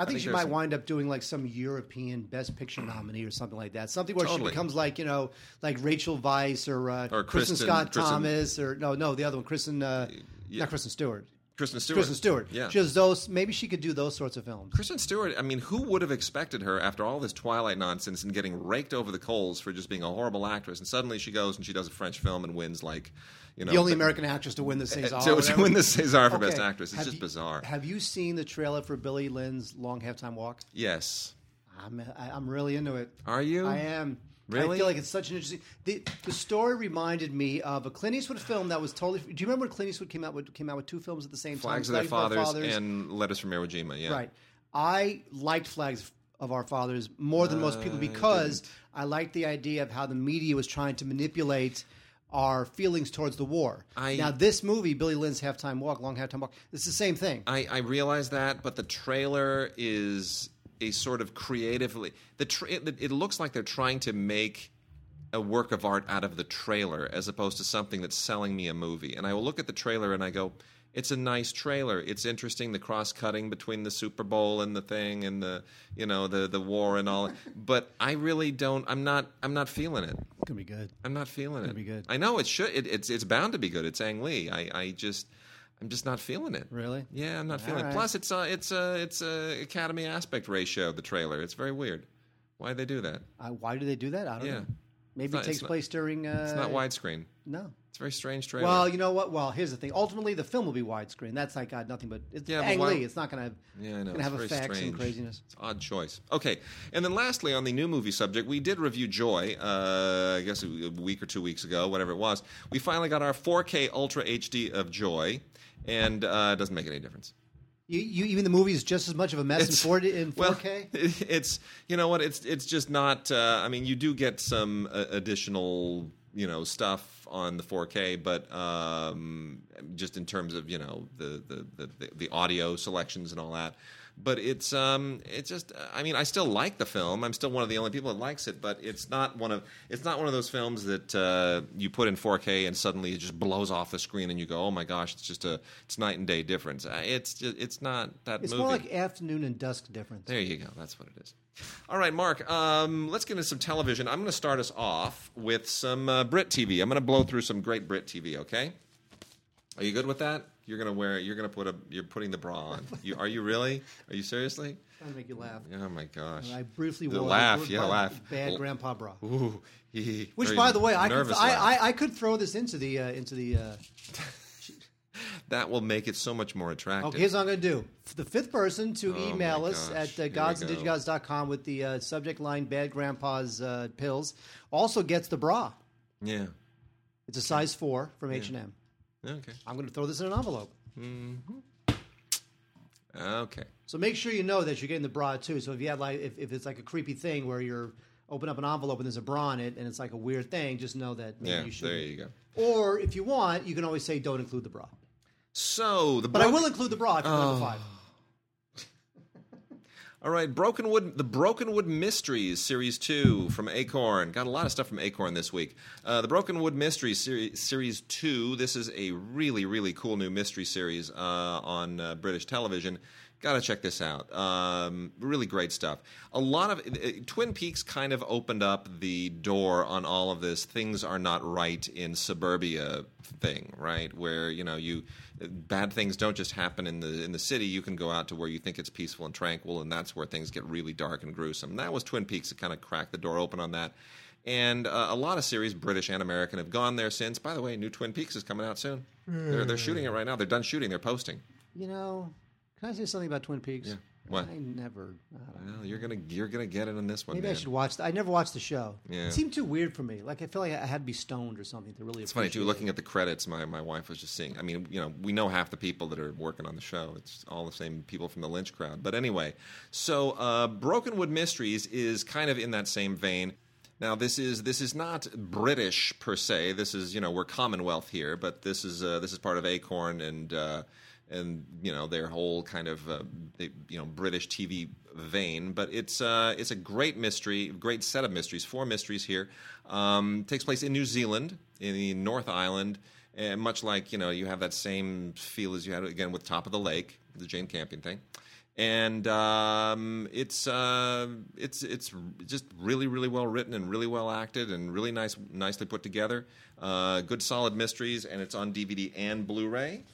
I think think she might some- wind up doing like some European Best Picture nominee or something like that. Something where Totally. she becomes like you know, like Rachel Weisz or, uh, Or Kristen, Kristen- Scott Kristen- Thomas or no, no, the other one, Kristen, uh, Yeah. not Kristen Stewart. Kristen Stewart. Kristen Stewart. Yeah. She does those. Maybe she could do those sorts of films. Kristen Stewart, I mean, who would have expected her after all this Twilight nonsense and getting raked over the coals for just being a horrible actress? And suddenly she goes and she does a French film and wins, like, you know. The only the- American actress to win the César. to, to win the César for Okay. Best Actress. It's Have just you- bizarre. Have you seen the trailer for Billy Lynn's Long Halftime Walk? yes. I'm I, I'm really into it. Are you? I am. Really? I feel like it's such an interesting. The, the story reminded me of a Clint Eastwood film that was totally. Do you remember when Clint Eastwood came out with came out with two films at the same Flags time? Flags of Their Flags Fathers, and Letters from Iwo Jima. Yeah. Right. I liked Flags of Our Fathers more than most people because didn't. I liked the idea of how the media was trying to manipulate our feelings towards the war. I- now, this movie, Billy Lynn's Halftime Walk, Long Halftime Walk, it's the same thing. I, I realize that, but the trailer is a sort of creatively. The tra- it, it looks like they're trying to make a work of art out of the trailer as opposed to something that's selling me a movie. And I will look at the trailer and I go, it's a nice trailer. It's interesting the cross cutting between the Super Bowl and the thing and the you know the the war and all. But I really don't. I'm not. I'm not feeling it. It's gonna be good. I'm not feeling it. be good. I know it should. It, it's it's bound to be good. It's Ang Lee. I I just. I'm just not feeling it. Really? Yeah, I'm not feeling right. it. Plus, it's a it's a it's a Academy aspect ratio. The trailer. It's very weird. Why would they do that? Uh, why do they do that? I don't Yeah. know. Maybe not- it takes it's not- place during. Uh, It's not widescreen. No. It's a very strange trailer. Well, you know what? Well, here's the thing. Ultimately, the film will be widescreen. That's like got nothing but it's Yeah, but Ang why- Lee. It's not going to have. Yeah, I know. Gonna It's have effects and craziness. It's an odd choice. Okay, and then lastly, on the new movie subject, we did review Joy. Uh, I guess a week or two weeks ago, whatever it was. We finally got our 4K Ultra HD of Joy, and uh, it doesn't make any difference. You, you even the movie is just as much of a mess in 4D in 4K. Well, it's you know what it's it's just not. Uh, I mean, you do get some uh, additional you know stuff on the 4K, but um, just in terms of you know the, the the the audio selections and all that. But it's um it's just I mean I still like the film I'm still one of the only people that likes it but it's not one of it's not one of those films that uh, you put in 4K and suddenly it just blows off the screen and you go oh my gosh it's just a it's night and day difference Uh, it's just, it's not that it's movie more like afternoon and dusk difference. there you go. That's what it is. All right, Mark. Um, let's get into some television. I'm going to start us off with some uh, Brit TV. I'm going to blow through some great Brit TV. Okay. Are you good with that? You're going to wear. It. You're going to put a. You're putting the bra on. You, are you really? Are you seriously? Trying to make you laugh. Oh my gosh. I briefly The wore laugh, the yeah, laugh. bad L- grandpa bra. Ooh. He, Which, by the way, I could, I. I, I could throw this into the uh, into the. Uh, that will make it so much more attractive. okay, here's what I'm going to do. The fifth person to Oh, email us at uh, godsanddigigods.com with the uh, subject line "Bad Grandpa's uh, Pills" also gets the bra. yeah. It's a size four from H and M. Okay. I'm going to throw this in an envelope. Mm-hmm. Okay. So make sure you know that you're getting the bra too. So if you have like if, if it's like a creepy thing where you're open up an envelope and there's a bra in it and it's like a weird thing, just know that maybe Yeah. you should. There you go. Or if you want, you can always say don't include the bra. So the But I will include the bra if you're number five. All right, Brokenwood, the Brokenwood Mysteries Series Two from Acorn. Got a lot of stuff from Acorn this week. Uh, the Brokenwood Mysteries Series, series Two. This is a really, really cool new mystery series uh, on uh, British television. Got to check this out. Um, really great stuff. A lot of uh, Twin Peaks kind of opened up the door on all of this. Things are not right in suburbia thing, right? Where you know you bad things don't just happen in the in the city. You can go out to where you think it's peaceful and tranquil, and that's where things get really dark and gruesome. And that was Twin Peaks that kind of cracked the door open on that. And uh, a lot of series, British and American, have gone there since. By the way, new Twin Peaks is coming out soon. They're, they're shooting it right now. They're done shooting. They're posting. You know, can I say something about Twin Peaks? Yeah. What? I never. I. Well, you're gonna you're gonna get it in this one. Maybe man. I should watch. The, I never watched the show. Yeah. It seemed too weird for me. Like I feel like I had to be stoned or something to really. It's funny too. Looking at the credits, my, my wife was just seeing. I mean, you know, we know half the people that are working on the show. It's all the same people from the Lynch crowd. But anyway, so uh, Brokenwood Mysteries is kind of in that same vein. Now, this is this is not British per se. This is you know we're Commonwealth here, but this is uh, this is part of Acorn and uh, and you know their whole kind of uh, you know British TV vein. But it's uh, it's a great mystery, great set of mysteries. Four mysteries here. Um, takes place in New Zealand, in the North Island, and much like you know you have that same feel as you had again with Top of the Lake, the Jane Campion thing and um, it's uh, it's it's just really really well written and really well acted and really nice nicely put together. Uh, good solid mysteries, and it's on DVD and Blu-ray.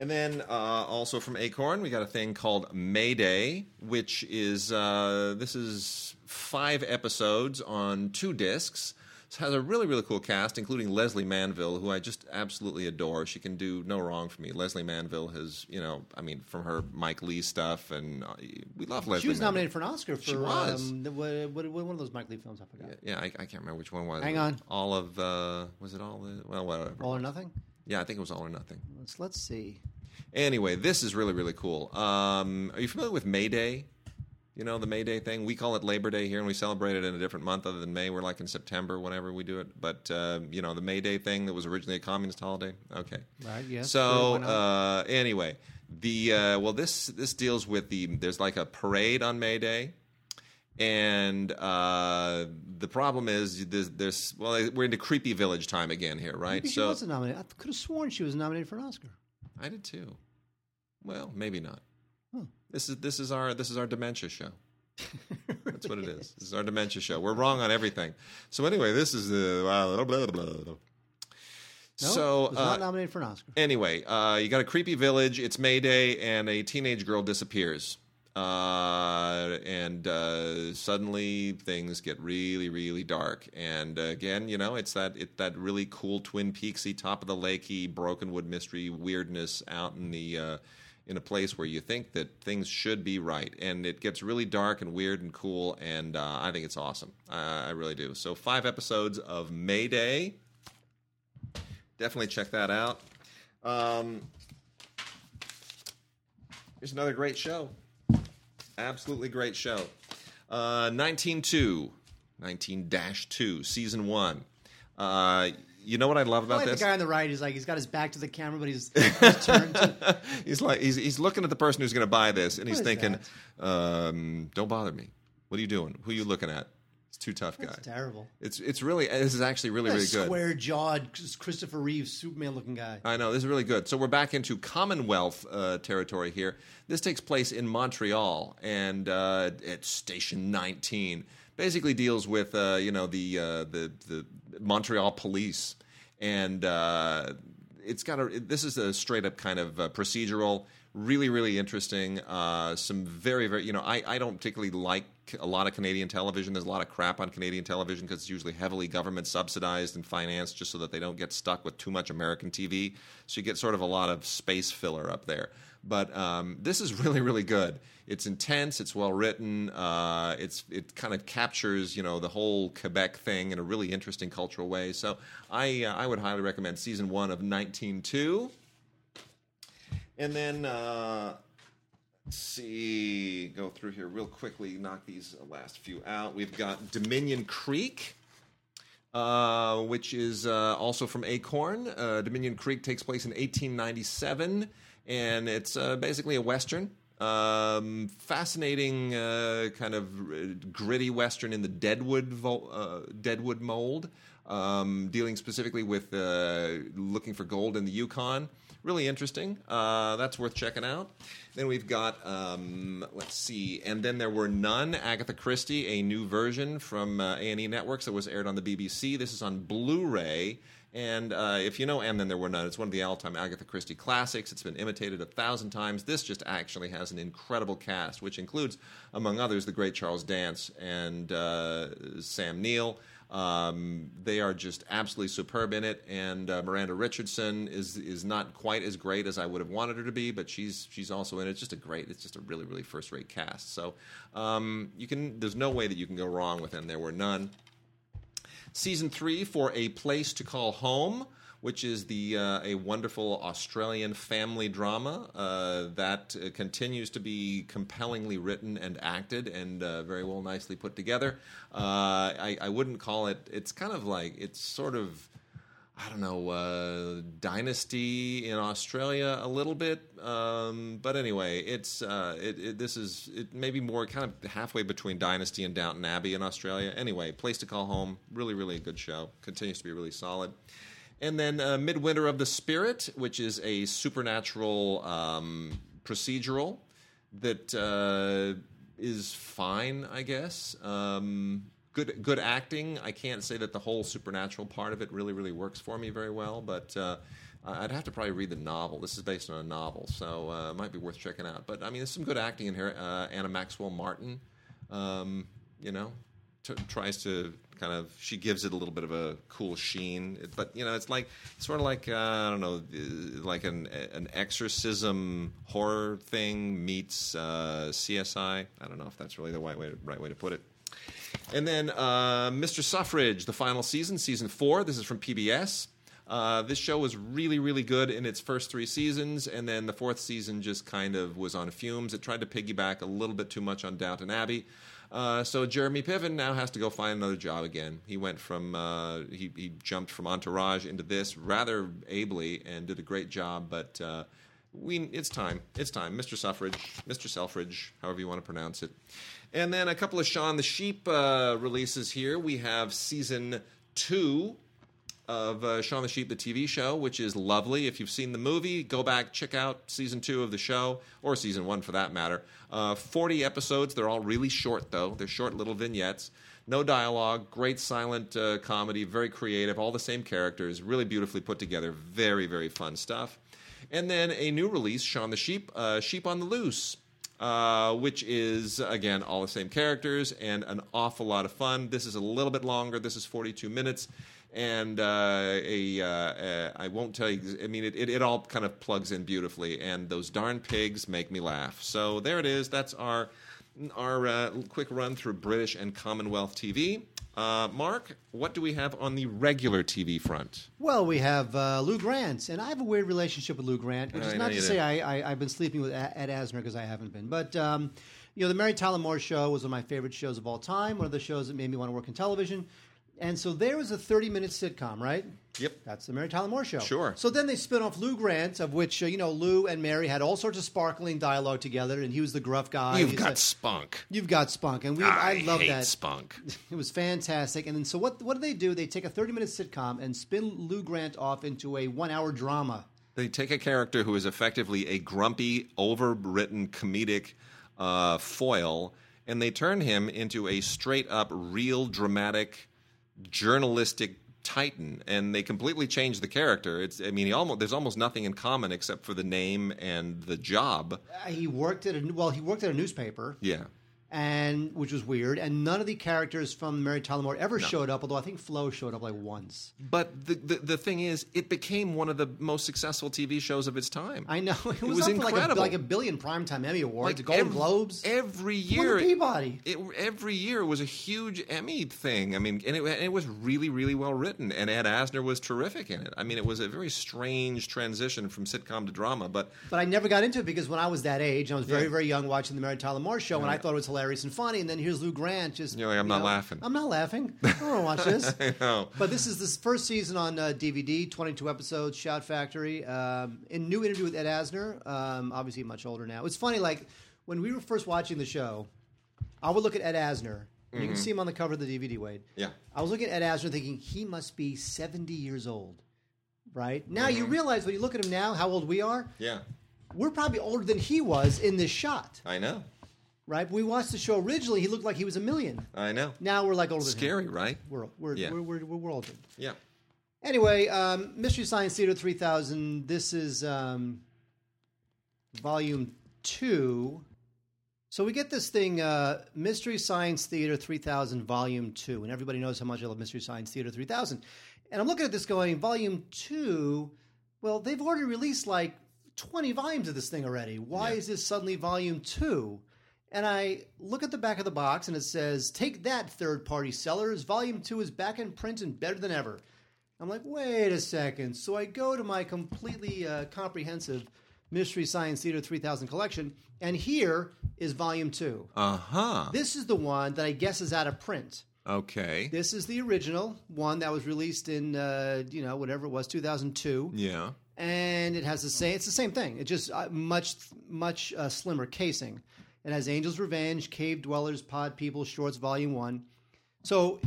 And then uh, also from Acorn, we got a thing called Mayday, which is uh, this is five episodes on two discs. It has a really really cool cast, including Lesley Manville, who I just absolutely adore. She can do no wrong for me. Lesley Manville has, you know, I mean, from her Mike Leigh stuff, and uh, we love Lesley. She was Manville. nominated for an Oscar for She was. Um, the, what, what, one of those Mike Leigh films. I forgot. Yeah, I, I can't remember which one was. Hang on. All of uh, was it all? The, well, whatever. All or Nothing. Yeah, I think it was all or nothing. Let's let's see. Anyway, this is really really cool. Um, are you familiar with May Day? You know the May Day thing. We call it Labor Day here, and we celebrate it in a different month other than May. We're like in September whenever we do it. But uh, you know the May Day thing that was originally a communist holiday. Okay. Right. Yes. So sure, why not? uh, anyway, the uh, well this this deals with the there's like a parade on May Day, and uh, the problem is there's, there's well we're into creepy village time again here, right? Maybe she so wasn't nominated. I could have sworn she was nominated for an Oscar. I did too. Well, maybe not. Hmm. This is this is our this is our dementia show. That's what it is. This is our dementia show. We're wrong on everything. So anyway, this is the blah, blah, blah, blah. No, so was uh, not nominated for an Oscar. Anyway, uh, you got a creepy village. It's May Day, and a teenage girl disappears. Uh, and uh, suddenly things get really, really dark. And uh, again, you know, it's that it, that really cool Twin Peaksy, top of the lakey, Brokenwood mystery weirdness out in the uh, in a place where you think that things should be right, and it gets really dark and weird and cool. And uh, I think it's awesome. I really do. So five episodes of Mayday definitely check that out. Um, here's another great show. Absolutely great show. Uh, 19-2, 19-2, season one. Uh, you know what I love I about like this? the guy on the right. He's like he's got his back to the camera, but he's, he's turned. To, he's like he's, he's looking at the person who's going to buy this, and he's thinking, um, "Don't bother me. What are you doing? Who are you looking at? Too tough, guy." That's terrible. It's it's really this is actually really really good. square jawed Christopher Reeve Superman looking guy. I know this is really good. So we're back into Commonwealth uh, territory here. This takes place in Montreal, and uh, it's Station 19. Basically, deals with uh, you know the uh, the the Montreal police, and uh, it's got a. This is a straight up kind of uh, procedural. Really, really interesting. Uh, some very, very. You know, I I don't particularly like a lot of Canadian television. There's a lot of crap on Canadian television because it's usually heavily government subsidized and financed just so that they don't get stuck with too much American TV. So you get sort of a lot of space filler up there. But um, this is really, really good. It's intense. It's well written. Uh, it's it kind of captures you know the whole Quebec thing in a really interesting cultural way. So I uh, I would highly recommend season one of 19.2. And then uh, let's see, go through here real quickly, knock these last few out. We've got Dominion Creek. Uh, which is uh, also from Acorn. Uh, Dominion Creek takes place in 1897, and it's uh, basically a western. Um, fascinating, uh, kind of gritty western in the Deadwood vo- uh, Deadwood mold, um, dealing specifically with looking for gold in the Yukon. Really interesting. Uh, that's worth checking out. Then we've got, um, let's see, and then there were none. Agatha Christie, a new version from uh, A&E Networks that was aired on the BBC. This is on Blu-ray, And uh, if you know And Then There Were None, it's one of the all-time Agatha Christie classics. It's been imitated a thousand times. This just actually has an incredible cast, which includes, among others, the great Charles Dance and uh, Sam Neill. Um, they are just absolutely superb in it, and uh, Miranda Richardson is is not quite as great as I would have wanted her to be, but she's she's also in it. It's just a great, it's just a really really first rate cast. So um, you can, there's no way that you can go wrong with them. There were none. Season three for A Place to Call Home, which is the uh, a wonderful Australian family drama uh, that uh, continues to be compellingly written and acted and uh, very well nicely put together. Uh, I, I wouldn't call it. It's kind of like it's sort of. I don't know, uh, Dynasty in Australia a little bit, um, but anyway, it's it, it, this is it maybe more kind of halfway between Dynasty and Downton Abbey in Australia. Anyway, Place to Call Home, really, really a good show. Continues to be really solid. And then uh, Midwinter of the Spirit, which is a supernatural um, procedural that uh, is fine, I guess. Um, good, good acting. I can't say that the whole supernatural part of it really, really works for me very well, but uh, I'd have to probably read the novel. This is based on a novel, so uh, it might be worth checking out. But I mean, there's some good acting in here. Uh, Anna Maxwell Martin, um, you know, t- tries to kind of she gives it a little bit of a cool sheen. But you know it's like it's sort of like uh, i don't know uh, like an an exorcism horror thing meets uh, csi i. Don't know if that's really the right way to, right way to put it. And then uh, mr suffrage the final season season four. This is from pbs uh, this show was really, really good in its first three seasons, and then the fourth season just kind of was on fumes. It tried to piggyback a little bit too much on Downton Abbey. Uh, so Jeremy Piven now has to go find another job again. He went from uh, he, he jumped from Entourage into this rather ably and did a great job. But uh, we it's time. It's time. Mr. Suffrage, Mr. Selfridge, however you want to pronounce it. And then a couple of Shaun the Sheep uh, releases here. We have season two of uh, Shaun the Sheep, the TV show, which is lovely. If you've seen the movie, go back, check out season two of the show, or season one for that matter. Uh, 40 episodes. They're all really short, though. They're short little vignettes. No dialogue, great silent uh, comedy, very creative, all the same characters, really beautifully put together. Very, very fun stuff. And then a new release, Shaun the Sheep, uh, Sheep on the Loose. Uh, which is again all the same characters and an awful lot of fun. This is a little bit longer. This is 42 minutes and uh, a, uh, I won't tell you. I mean, it, it, it, all kind of plugs in beautifully, and those darn pigs make me laugh. So there it is. That's our our uh, quick run through British and Commonwealth TV. Uh, Mark, what do we have on the regular TV front? Well, we have uh, Lou Grant, and I have a weird relationship with Lou Grant, which is not to say. I, I, I've been sleeping with Ed Ed Asner because I haven't been. But, um, you know, The Mary Tyler Moore Show was one of my favorite shows of all time, one of the shows that made me want to work in television. And so there was a 30 minute sitcom, right? Yep. That's the Mary Tyler Moore Show. Sure. So then they spin off Lou Grant, of which, uh, you know, Lou and Mary had all sorts of sparkling dialogue together, and he was the gruff guy. You've He's got like, spunk. You've got spunk, and we I, I, love that. spunk. It was fantastic. And then so what? What do they do? They take a thirty-minute sitcom and spin Lou Grant off into a one-hour drama. They take a character who is effectively a grumpy, overwritten comedic uh, foil, and they turn him into a straight up, real, dramatic, journalistic titan. And they completely change the character. It's, I mean, he almost there's almost nothing in common except for the name and the job. Uh, He worked at a well. He worked at a newspaper, Yeah. And which was weird. And none of the characters from Mary Tyler Moore ever showed up. Although I think Flo showed up like once. But the, the the thing is, it became one of the most successful TV shows of its time. I know it was, was up for like a, incredible. like a billion primetime Emmy awards, Golden ev- Globes, every year. Peabody. It, every year was a huge Emmy thing. I mean, and it, and it was really, really well written. And Ed Asner was terrific in it. I mean, it was a very strange transition from sitcom to drama. But But I never got into it because when I was that age, I was very, Yeah. very young watching the Mary Tyler Moore show, and I thought it was hilarious and funny. And then here's Lou Grant just. You're like, I'm you not know, laughing. I'm not laughing. I don't want to watch this. I know. But this is this first season on uh, DVD, 22 episodes, Shout Factory. Um, in new interview with Ed Asner, um, obviously much older now. It's funny, like when we were first watching the show, I would look at Ed Asner. and You can see him on the cover of the DVD, Wade. Mm-hmm. Yeah. I was looking at Ed Asner thinking he must be 70 years old. Right? Now Mm-hmm. you realize when you look at him now, how old we are. yeah, We're probably older than he was in this shot. I know. Right? We watched the show originally, he looked like he was a million. I know. Now we're like older than him. Scary, right? We're, we're, Yeah. we're, we're, we're older. Yeah. Anyway, um, Mystery Science Theater 3000. This is um, volume two. So we get this thing, uh, Mystery Science Theater 3000, volume two. And everybody knows how much I love Mystery Science Theater 3000. And I'm looking at this going, volume two, well, they've already released like 20 volumes of this thing already. Why Yeah. is this suddenly volume two? And I look at the back of the box and it says, Take that, third party sellers. Volume two is back in print and better than ever. I'm like, wait a second. So I go to my completely uh, comprehensive Mystery Science Theater 3000 collection, and here is volume two. Uh huh. This is the one that I guess is out of print. Okay. This is the original one that was released in, uh, you know, whatever it was, 2002 Yeah. and it has the same. It's the same thing. It just uh, much much uh, slimmer casing. It has Angel's Revenge, Cave Dwellers, Pod People, Shorts Volume One. So,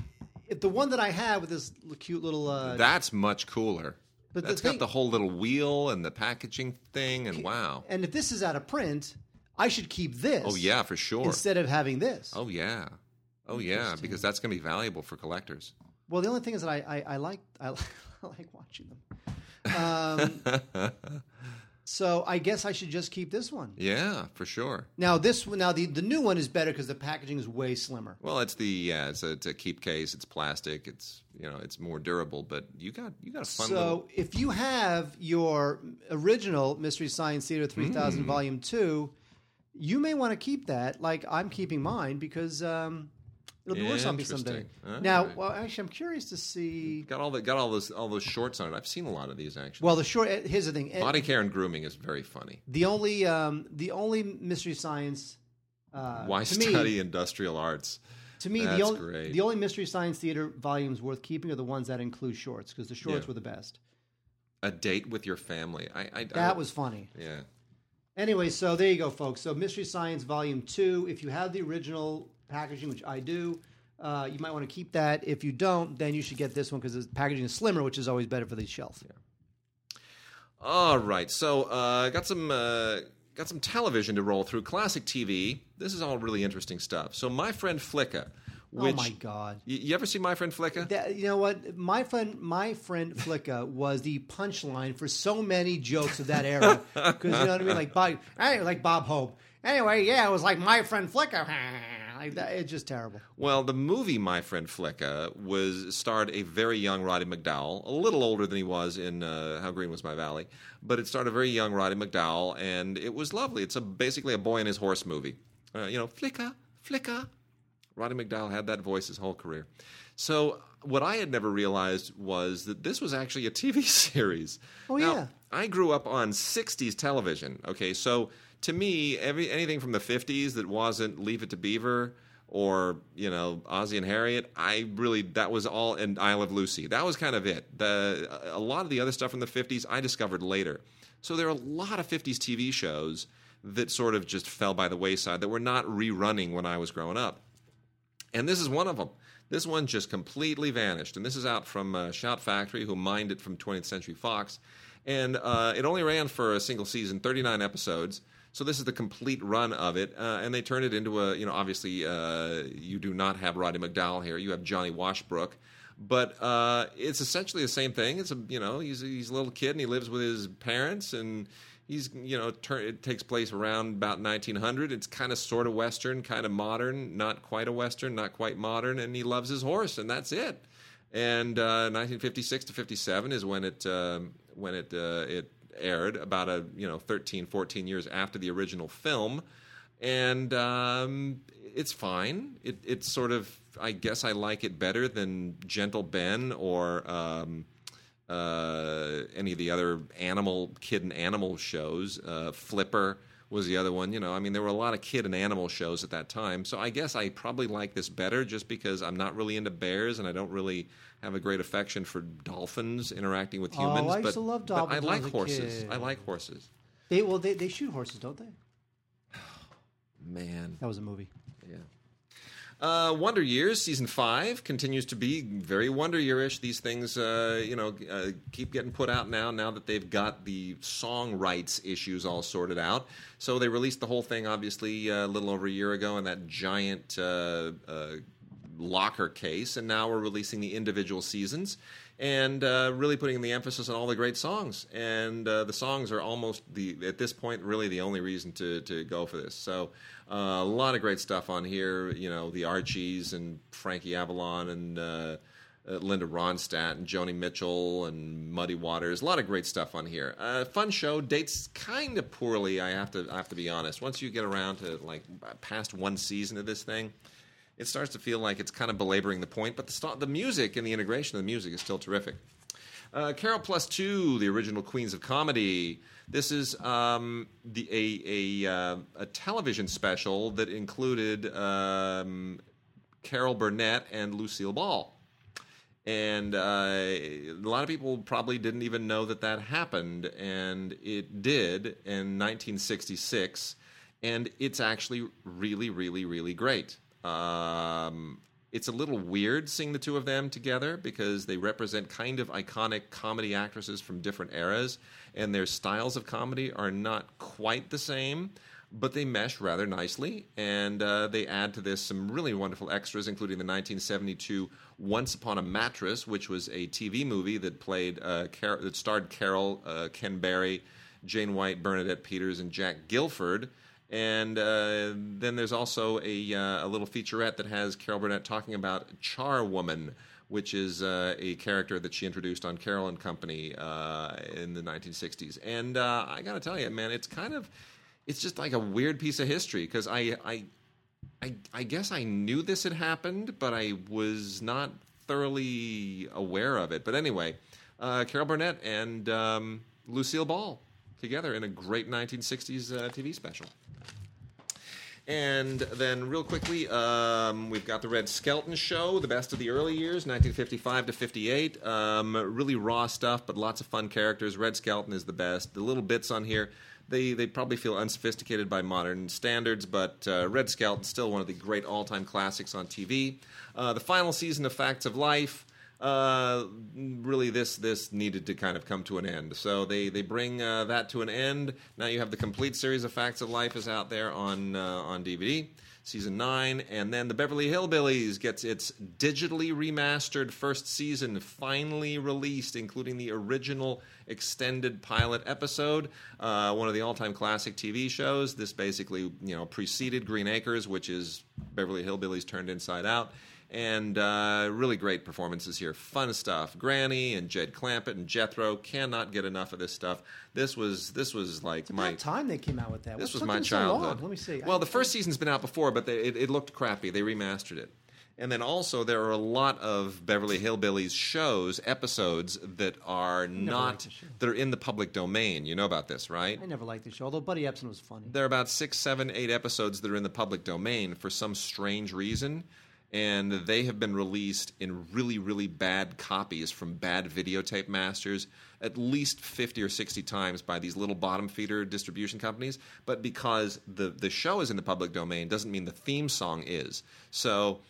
if the one that I have with this cute little uh, That's much cooler. But the thing- got the whole little wheel and the packaging thing, and wow. and if this is out of print, I should keep this. Oh yeah, for sure. Instead of having this. Oh yeah. Oh yeah, because that's going to be valuable for collectors. Well, the only thing is that I I, I like I, I like watching them. Um, so I guess I should just keep this one. Yeah, for sure. Now this one- now the the new one is better because the packaging is way slimmer. Well, it's the yeah, it's a, it's a keep case. It's plastic. It's you know, it's more durable. But you got you got a fun so little. if you have your original Mystery Science Theater 3000 Mm. Volume 2, you may want to keep that like I'm keeping mine because um, it'll be worth something someday. Interesting. All Now, right. well, actually, I'm curious to see. Got all the got all those all those shorts on it. I've seen a lot of these actually. Well, the short. uh, Here's the thing. uh, Body care and grooming is very funny. The only um, the only Mystery Science. Uh, Why to me- study industrial arts? To me, the only great. the only Mystery Science Theater volumes worth keeping are the ones that include shorts because the shorts Yeah. were the best. A date with your family. I, I That I, was funny. yeah. Anyway, so there you go, folks. So Mystery Science Volume 2. If you have the original packaging, which I do, uh, you might want to keep that. If you don't, then you should get this one because the packaging is slimmer, which is always better for the shelf. All right, so uh, got some uh, got some television to roll through. Classic TV. This is all really interesting stuff. So my friend Flicka. Which, oh my God! You, you ever see my friend Flicka? That, you know what? My friend, my friend Flicka was the punchline for so many jokes of that era. Because you know what I mean, like Bob, like Bob Hope. Anyway, yeah, it was like my friend Flicka. Like that, it's just terrible. Well, the movie My Friend Flicka was starred a very young Roddy McDowall, a little older than he was in uh, How Green Was My Valley, but it starred a very young Roddy McDowall, and it was lovely. It's a basically a boy and his horse movie. Uh, you know, Flicka, Flicka. Roddy McDowall had that voice his whole career. So what I had never realized was that this was actually a TV series. Oh, Now, yeah. I grew up on 60s television. Okay, so to me, every anything from the 50s that wasn't Leave It to Beaver or you know Ozzie and Harriet, I really that was all and I Love Lucy. That was kind of it. The a lot of the other stuff from the 50s I discovered later. So there are a lot of 50s TV shows that sort of just fell by the wayside that were not rerunning when I was growing up. And this is one of them. This one just completely vanished. And this is out from uh, Shout Factory, who mined it from 20th Century Fox. And uh, it only ran for a single season, 39 episodes. So this is the complete run of it. Uh, and they turned it into a, you know, obviously uh, you do not have Roddy McDowall here. You have Johnny Washbrook. But uh, it's essentially the same thing. It's a, you know, he's, he's a little kid and he lives with his parents and he's you know it takes place around about 1900 it's kind of sort of western kind of modern not quite a western not quite modern and he loves his horse and that's it and uh, 1956 to 57 is when it um, when it uh, it aired about a you know 13 14 years after the original film and um, it's fine it it's sort of I guess I like it better than Gentle Ben or um, uh, any of the other animal kid and animal shows. Uh, Flipper was the other one. You know, I mean, there were a lot of kid and animal shows at that time. So I guess I probably like this better just because I'm not really into bears and I don't really have a great affection for dolphins interacting with humans. Oh. I used but, to love dolphins I like horses. I like horses. They well, they, they shoot horses, don't they? Man, That was a movie. yeah. Uh, Wonder Years season five continues to be very Wonder Year-ish. These things, uh, you know, uh, keep getting put out now. Now that they've got the song rights issues all sorted out, so they released the whole thing obviously uh, a little over a year ago and that giant uh, uh, locker case, and now we're releasing the individual seasons and uh, really putting the emphasis on all the great songs. And uh, the songs are almost the at this point really the only reason to to go for this. So uh, a lot of great stuff on here. You know, the Archies and Frankie Avalon and. Uh, uh, Linda Ronstadt and Joni Mitchell and Muddy Waters. A lot of great stuff on here. Uh, fun show. Dates kind of poorly. I have to I have to be honest. Once you get around to like past one season of this thing, it starts to feel like it's kind of belaboring the point. But the st- the music and the integration of the music is still terrific. Uh, Carol Plus Two, the original Queens of Comedy. This is um, the a a, uh, a television special that included um, Carol Burnett and Lucille Ball and uh, a lot of people probably didn't even know that that happened, and it did in 1966, and it's actually really, really, really great. Um, it's a little weird seeing the two of them together because they represent kind of iconic comedy actresses from different eras, and their styles of comedy are not quite the same but they mesh rather nicely, and uh, they add to this some really wonderful extras, including the 1972 "Once Upon a Mattress," which was a TV movie that played uh, Car- that starred Carol, uh, Ken Berry, Jane White, Bernadette Peters, and Jack Gilford. And uh, then there's also a, uh, a little featurette that has Carol Burnett talking about Charwoman, which is uh, a character that she introduced on Carol and Company uh, in the 1960s. And uh, I got to tell you, man, it's kind of it's just like a weird piece of history because I, I, I, I guess I knew this had happened, but I was not thoroughly aware of it. But anyway, uh, Carol Burnett and um, Lucille Ball together in a great 1960s uh, TV special. And then, real quickly, um, we've got the Red Skelton Show, the best of the early years, 1955 to 58. Um, really raw stuff, but lots of fun characters. Red Skelton is the best. The little bits on here they they probably feel unsophisticated by modern standards, but uh, Red Skelton still one of the great all time classics on TV. Uh, the final season of Facts of Life. Uh, really, this this needed to kind of come to an end. So they they bring uh, that to an end. Now you have the complete series of Facts of Life is out there on uh, on DVD season nine, and then the Beverly Hillbillies gets its digitally remastered first season finally released, including the original extended pilot episode, uh, one of the all-time classic TV shows. This basically, you know, preceded Green Acres, which is Beverly Hillbillies turned inside out and uh, really great performances here. Fun stuff. Granny and Jed Clampett and Jethro cannot get enough of this stuff. This was this was like It's my time they came out with that. this What was my them so childhood. Let me see. Well, the first season's been out before, but they, it, it looked crappy. They remastered it. And then also there are a lot of Beverly Hillbillies shows, episodes that are not that are in the public domain. You know about this, right? I never liked the show, although Buddy Ebsen was funny. There are about six, seven, eight episodes that are in the public domain for some strange reason, and they have been released in really, really bad copies from bad videotape masters at least 50 or 60 times by these little bottom feeder distribution companies. But because the, the show is in the public domain doesn't mean the theme song is. So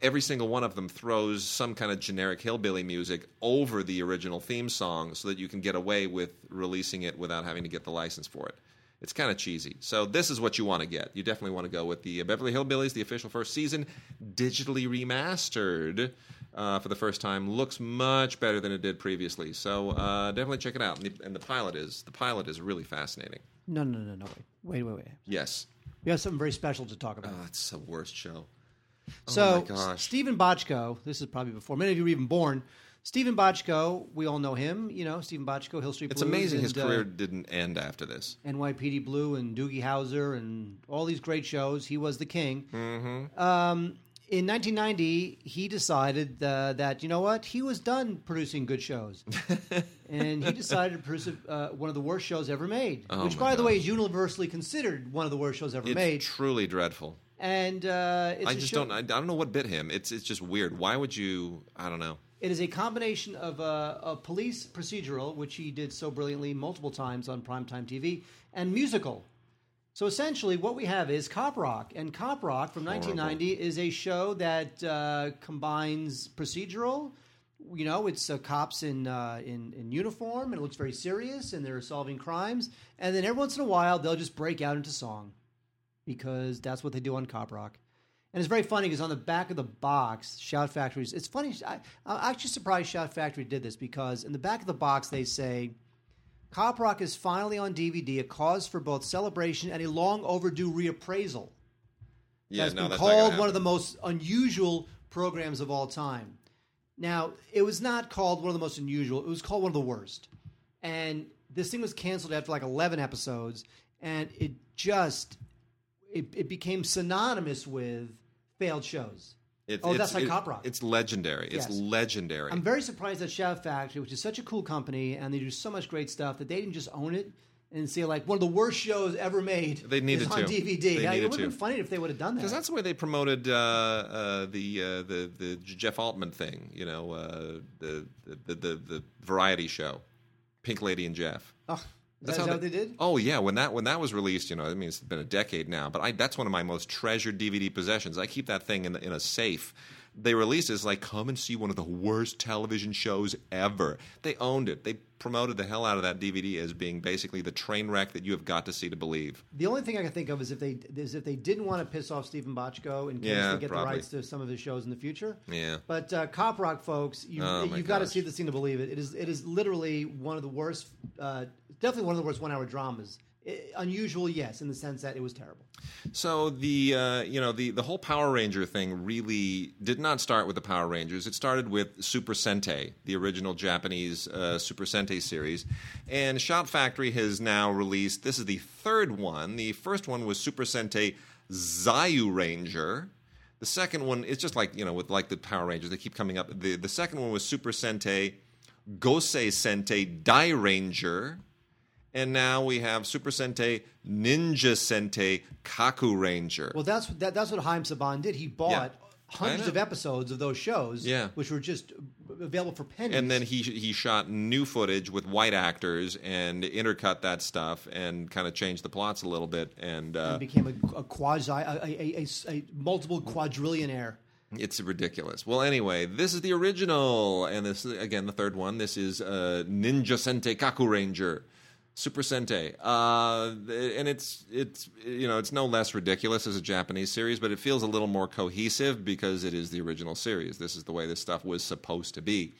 every single one of them throws some kind of generic hillbilly music over the original theme song so that you can get away with releasing it without having to get the license for it. It's kind of cheesy. So this is what you want to get. You definitely want to go with the Beverly Hillbillies, the official first season, digitally remastered uh, for the first time. Looks much better than it did previously. So uh, definitely check it out. And the, and the pilot is the pilot is really fascinating. No, no, no, no. Wait, wait, wait, wait. Yes, We have something very special to talk about. oh, it's the worst show. so, oh my gosh. Steven Bochco, this is probably before many of you were even born. Steven Bochco, we all know him. You know, Steven Bochco, Hill Street It's Blues. amazing his and, uh, career didn't end after this. NYPD Blue and Doogie Howser and all these great shows. He was the king. Mm-hmm. Um, in 1990, he decided uh, that you know what he was done producing good shows, and he decided to produce uh, one of the worst shows ever made. Oh which, my by the way, is universally considered one of the worst shows ever It's made. truly dreadful. And uh, it's I a just show- don't. I, I don't know what bit him. It's it's just weird. Why would you? I don't know. It is a combination of a, a police procedural, which he did so brilliantly multiple times on primetime TV, and musical. So essentially, what we have is Cop Rock, and Cop Rock from 1990 is a show that uh, combines procedural. You know, it's uh, cops in, uh, in in uniform, and it looks very serious, and they're solving crimes. And then every once in a while, they'll just break out into song because that's what they do on Cop Rock. And it's very funny because on the back of the box, Shout Factory's. It's funny. I, I'm actually surprised Shout Factory did this because in the back of the box they say, "Cop Rock is finally on DVD, a cause for both celebration and a long overdue reappraisal." Yeah, has no, been that's not gonna called one of the most unusual programs of all time. Now, it was not called one of the most unusual; it was called one of the worst. And this thing was canceled after like 11 episodes, and it just it, it became synonymous with failed shows. It- Oh, it's- that's like it- Cop Rock. It's legendary. It's Yes. legendary. I'm very surprised that Shout Factory, which is such a cool company, and they do so much great stuff, that they didn't just own it and say like one of the worst shows ever made. They needed is on to. DVD. They Yeah, it would have been funny if they would have done that. Because that's the way they promoted uh, uh, the, uh, the the Jeff Altman thing, you know, uh, the, the the the variety show, Pink Lady and Jeff. Oh, That's that how what they did? Oh yeah, when that when that was released, you know, I mean, it's been a decade now, but I, that's one of my most treasured DVD possessions. I keep that thing in in a safe. They released it as like, come and see one of the worst television shows ever. They owned it. They promoted the hell out of that DVD as being basically the train wreck that you have got to see to believe. The only thing I can think of is if they is if they didn't want to piss off Steven Bochco in case Yeah, they get probably. the rights to some of his shows in the future. Yeah. But uh, Cop Rock, folks, you oh you've got to see this thing to believe it. It is it is literally one of the worst, uh, definitely one of the worst one hour dramas. I unusual, yes, in the sense that it was terrible. So the uh, you know the the whole Power Ranger thing really did not start with the Power Rangers. It started with Super Sentai, the original Japanese uh, Super Sentai series, and Shout Factory has now released. This is the third one. The first one was Super Sentai Zyuranger. The second one is just like you know with like the Power Rangers. They keep coming up. The the second one was Super Sentai Gosei Sentai Dairanger. And now we have Super Sentai Ninja Sentai Kakuranger. Well, that's that, that's what Haim Saban did. He bought Yeah. hundreds of episodes of those shows, Yeah. which were just available for pennies. and then he he shot new footage with white actors and intercut that stuff and kind of changed the plots a little bit. And uh, and became a, a quasi, a, a, a, a multiple quadrillionaire. It's ridiculous. Well, anyway, this is the original, and this is, again the third one. This is uh, Ninja Sentai Kakuranger, Super Sentai, uh, and it's it's you know it's no less ridiculous as a Japanese series, but it feels a little more cohesive because it is the original series. This is the way this stuff was supposed to be.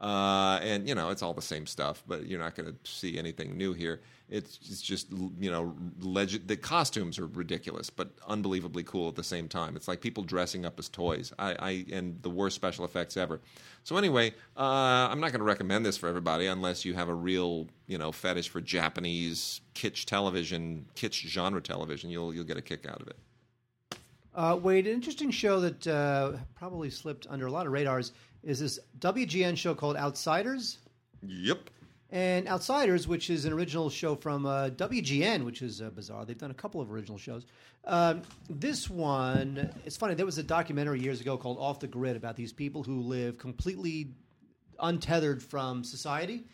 Uh, and you know it's all the same stuff, but you're not going to see anything new here. It's, it's just you know legend. The costumes are ridiculous, but unbelievably cool at the same time. It's like people dressing up as toys. I, I and the worst special effects ever. So anyway, uh, I'm not going to recommend this for everybody unless you have a real you know fetish for Japanese kitsch television, kitsch genre television. You'll you'll get a kick out of it. Uh, Wade, an interesting show that uh, probably slipped under a lot of radars is this WGN show called Outsiders. Yep. And Outsiders, which is an original show from uh, WGN, which is uh, bizarre. They've done a couple of original shows. Um, this one, it's funny. There was a documentary years ago called Off the Grid about these people who live completely untethered from society.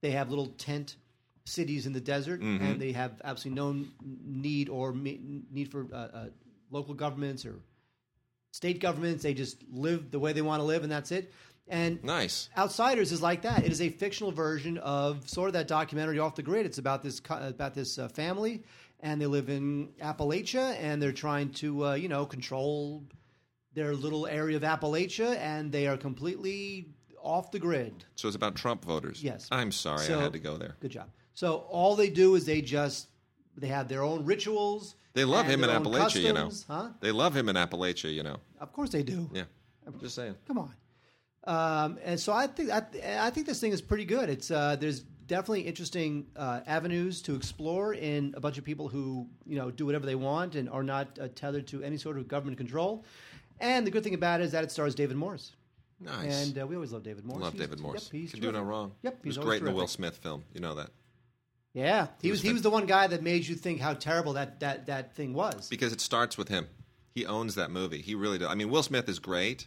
They have little tent cities in the desert, and they have absolutely no need or me- need for uh, uh, local governments or state governments. They just live the way they want to live, and that's it. And Nice. Outsiders is like that. It is a fictional version of sort of that documentary Off the Grid. It's about this about this uh, family, and they live in Appalachia, and they're trying to uh, you know control their little area of Appalachia, and they are completely off the grid. So it's about Trump voters. Yes. I'm sorry So- I had to go there. Good job. So all they do is they just they have their own rituals. They love him in Appalachia, you know. Huh? They love him in Appalachia, you know. Of course they do. Yeah. I'm just saying. Come on. Um, and so I think I, I think this thing is pretty good. It's uh, there's definitely interesting uh, avenues to explore in a bunch of people who you know do whatever they want and are not uh, tethered to any sort of government control. And the good thing about it is that it stars David Morse. Nice. And uh, we always love David Morse. Love He's- David Morse. Yep, he's Can do no wrong. Yep, he was he's great always in the Will. Smith film. You know that Yeah, he was was he was the one guy that made you think how terrible that that that thing was. because it starts with him. He owns that movie. He really does. I mean, Will Smith is great,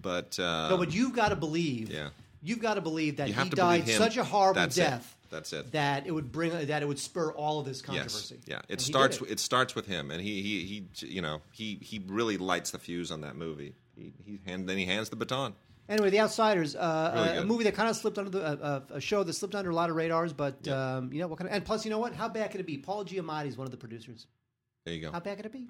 but uh, No, but you've got to believe. Yeah. You've got to believe that You have he to died him. such a horrible That's it. death. That's it. That it would bring that it would spur all of this yes, controversy. yeah. And It he starts. did It. starts with him, and he he he. You know, he he really lights the fuse on that movie. He he and then he hands the baton. Anyway, The Outsiders, uh, Really a- a good. movie that kind of slipped under the uh, uh, a show that slipped under a lot of radars, but um, you know what kind of and plus, you know what? How bad could it be? Paul Giamatti is one of the producers. There you go. How bad could it be?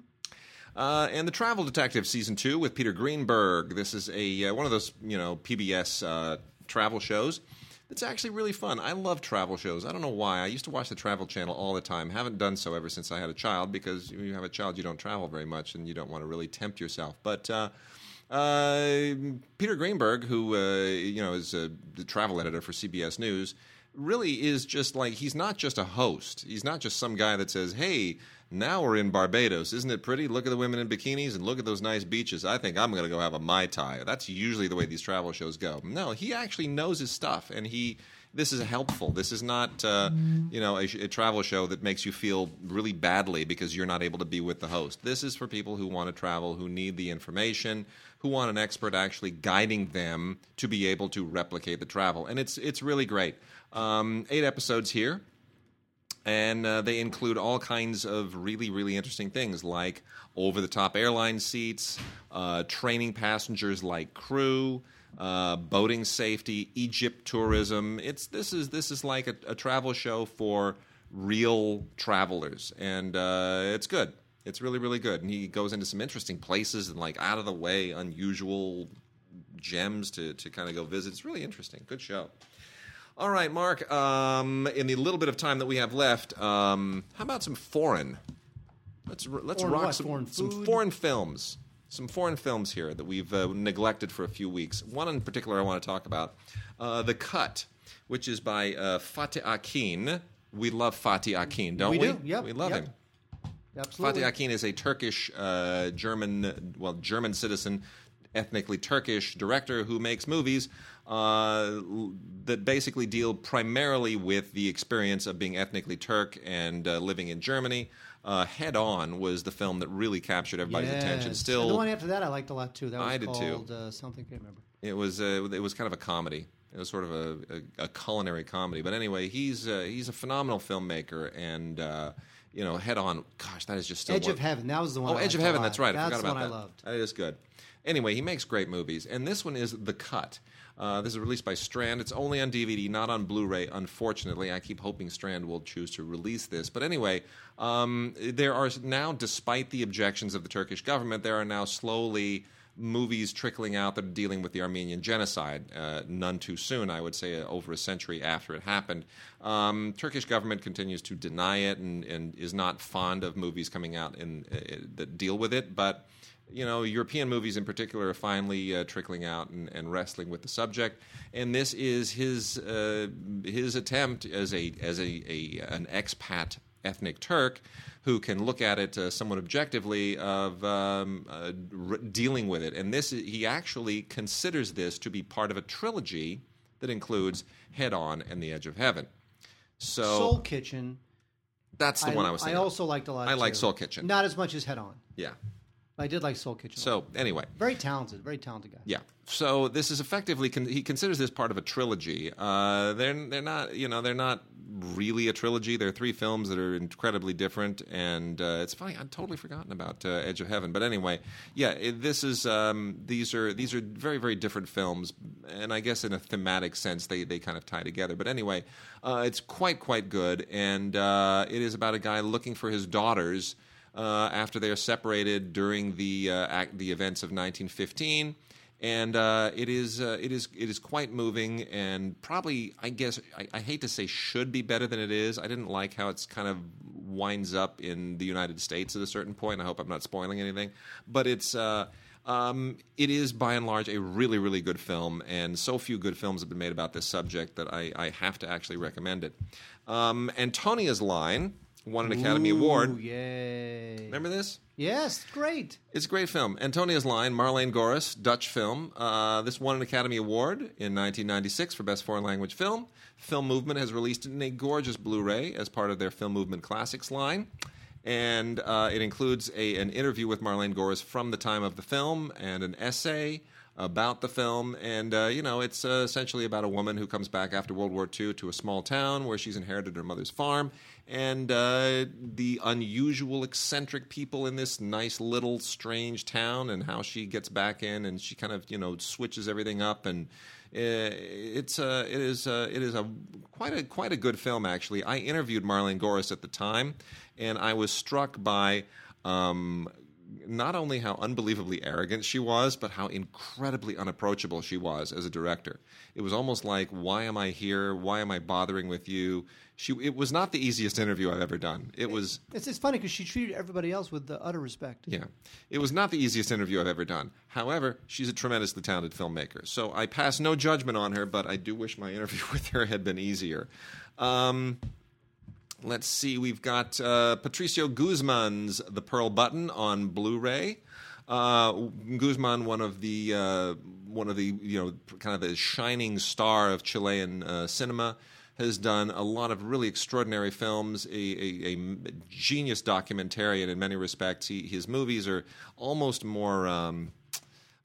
Uh, and the Travel Detective season two with Peter Greenberg. This is a uh, one of those you know PBS uh, travel shows. It's actually really fun. I love travel shows. I don't know why. I used to watch the Travel Channel all the time. Haven't done so ever since I had a child because when you have a child, you don't travel very much and you don't want to really tempt yourself. But uh, uh, Peter Greenberg, who uh, you know is a, the travel editor for CBS News, really is just like he's not just a host. He's not just some guy that says, "Hey, now we're in Barbados. Isn't it pretty? Look at the women in bikinis and look at those nice beaches. I think I'm going to go have a mai tai." That's usually the way these travel shows go. No, he actually knows his stuff, and he. This is helpful. This is not, uh, you know, a, a travel show that makes you feel really badly because you're not able to be with the host. This is for people who want to travel, who need the information, who want an expert actually guiding them to be able to replicate the travel, and it's it's really great. Um, eight episodes here, and uh, they include all kinds of really really interesting things like over the top airline seats, uh, training passengers like crew. Uh, boating safety, Egypt tourism. It's this is this is like a, a travel show for real travelers, and uh, it's good. It's really, really good. And he goes into some interesting places and like out of the way, unusual gems to, to kind of go visit. It's really interesting. Good show. All right, Mark. Um, in the little bit of time that we have left, um, how about some foreign? Let's let's Foreign rock what? some Foreign some foreign films. Some foreign films here that we've uh, neglected for a few weeks. One in particular I want to talk about, uh, The Cut, which is by uh, Fatih Akin. We love Fatih Akin, don't we? We do, yep, We love yep. him. Absolutely. Fatih Akin is a Turkish, uh, German, well, German citizen, ethnically Turkish director who makes movies uh, that basically deal primarily with the experience of being ethnically Turk and uh, living in Germany. Uh, Head On was the film that really captured everybody's attention. Still, And the one after that I liked a lot too. That was I did too. Uh, something. I can't remember. it was uh, it was kind of a comedy. It was sort of a, a, a culinary comedy. But anyway, he's uh, he's a phenomenal filmmaker, and uh, you know, Head On. Gosh, that is just still Edge one- of Heaven. That was the one. Oh, I Edge of Heaven. That's right. I That's forgot the about one that. I loved. That is good. Anyway, he makes great movies, and this one is The Cut. Uh, this is released by Strand. It's only on DVD, not on Blu-ray. Unfortunately, I keep hoping Strand will choose to release this. But anyway, um, there are now, despite the objections of the Turkish government, there are now slowly movies trickling out that are dealing with the Armenian genocide. Uh, none too soon, I would say, uh, over a century after it happened. Um, Turkish government continues to deny it and, and is not fond of movies coming out in, uh, that deal with it, but you know, European movies in particular are finally uh, trickling out and, and wrestling with the subject. And this is his uh, his attempt as a as a, a an expat ethnic Turk who can look at it uh, somewhat objectively of um, uh, r- dealing with it. And this he actually considers this to be part of a trilogy that includes Head On and The Edge of Heaven. So Soul Kitchen. that's the one I was thinking. I also liked a lot. I like. Soul Kitchen. Not as much as Head On. yeah. I did like Soul Kitchen. So anyway, very talented, very talented guy. Yeah. So this is effectively con- he considers this part of a trilogy. Uh, they're they're not you know they're not really a trilogy. They're three films that are incredibly different, and uh, it's funny I'd totally forgotten about uh, Edge of Heaven. But anyway, yeah, it, this is um, these are these are very very different films, and I guess in a thematic sense they they kind of tie together. But anyway, uh, it's quite quite good, and uh, it is about a guy looking for his daughters uh, after they are separated during the uh, act, the events of 1915, and uh, it is uh, it is it is quite moving and probably I guess I, I hate to say should be better than it is. I didn't like how it's kind of winds up in the United States at a certain point. I hope I'm not spoiling anything, but it's. Um, it is by and large a really, really good film, and so few good films have been made about this subject that I, I have to actually recommend it. Um, Antonia's Line won an Academy Ooh, Award. Yay! Remember this? Yes, great. It's a great film. Antonia's Line, Marleen Gorris, Dutch film. Uh, this won an Academy Award in 1996 for Best Foreign Language Film. Film Movement has released it in a gorgeous Blu-ray as part of their Film Movement Classics line. And uh, it includes a, an interview with Marleen Gorris from the time of the film and an essay about the film. And, uh, you know, it's uh, essentially about a woman who comes back after World War II to a small town where she's inherited her mother's farm. And uh, the unusual, eccentric people in this nice little strange town, and how she gets back in, and she kind of, you know, switches everything up. And uh, it's uh, it is uh, it is a quite a quite a good film actually. I interviewed Marleen Gorris at the time, and I was struck by um, not only how unbelievably arrogant she was, but how incredibly unapproachable she was as a director. It was almost like, why am I here? Why am I bothering with you? She, it was not the easiest interview I've ever done. It was. It's, it's funny because she treated everybody else with the utter respect. Yeah. It was not the easiest interview I've ever done. However, she's a tremendously talented filmmaker. So I pass no judgment on her, but I do wish my interview with her had been easier. Um, let's see. We've got uh, Patricio Guzman's The Pearl Button on Blu ray. Uh, Guzman, one of the uh, one of the you know kind of the shining star of Chilean uh, cinema, has done a lot of really extraordinary films. A, a, a genius documentarian in many respects. He, his movies are almost more. Um,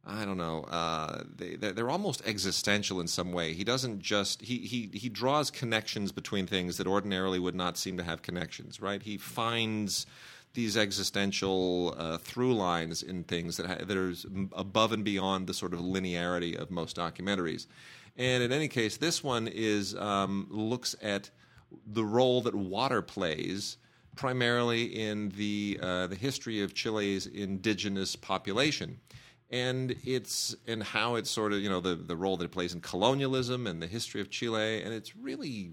I don't know. Uh, they, they're almost existential in some way. He doesn't just he, he he draws connections between things that ordinarily would not seem to have connections. Right? He finds these existential uh, through lines in things that ha- that are above and beyond the sort of linearity of most documentaries. And in any case, this one is um, looks at the role that water plays primarily in the uh, the history of Chile's indigenous population and it's and how it's sort of you know the the role that it plays in colonialism and the history of Chile, and it's really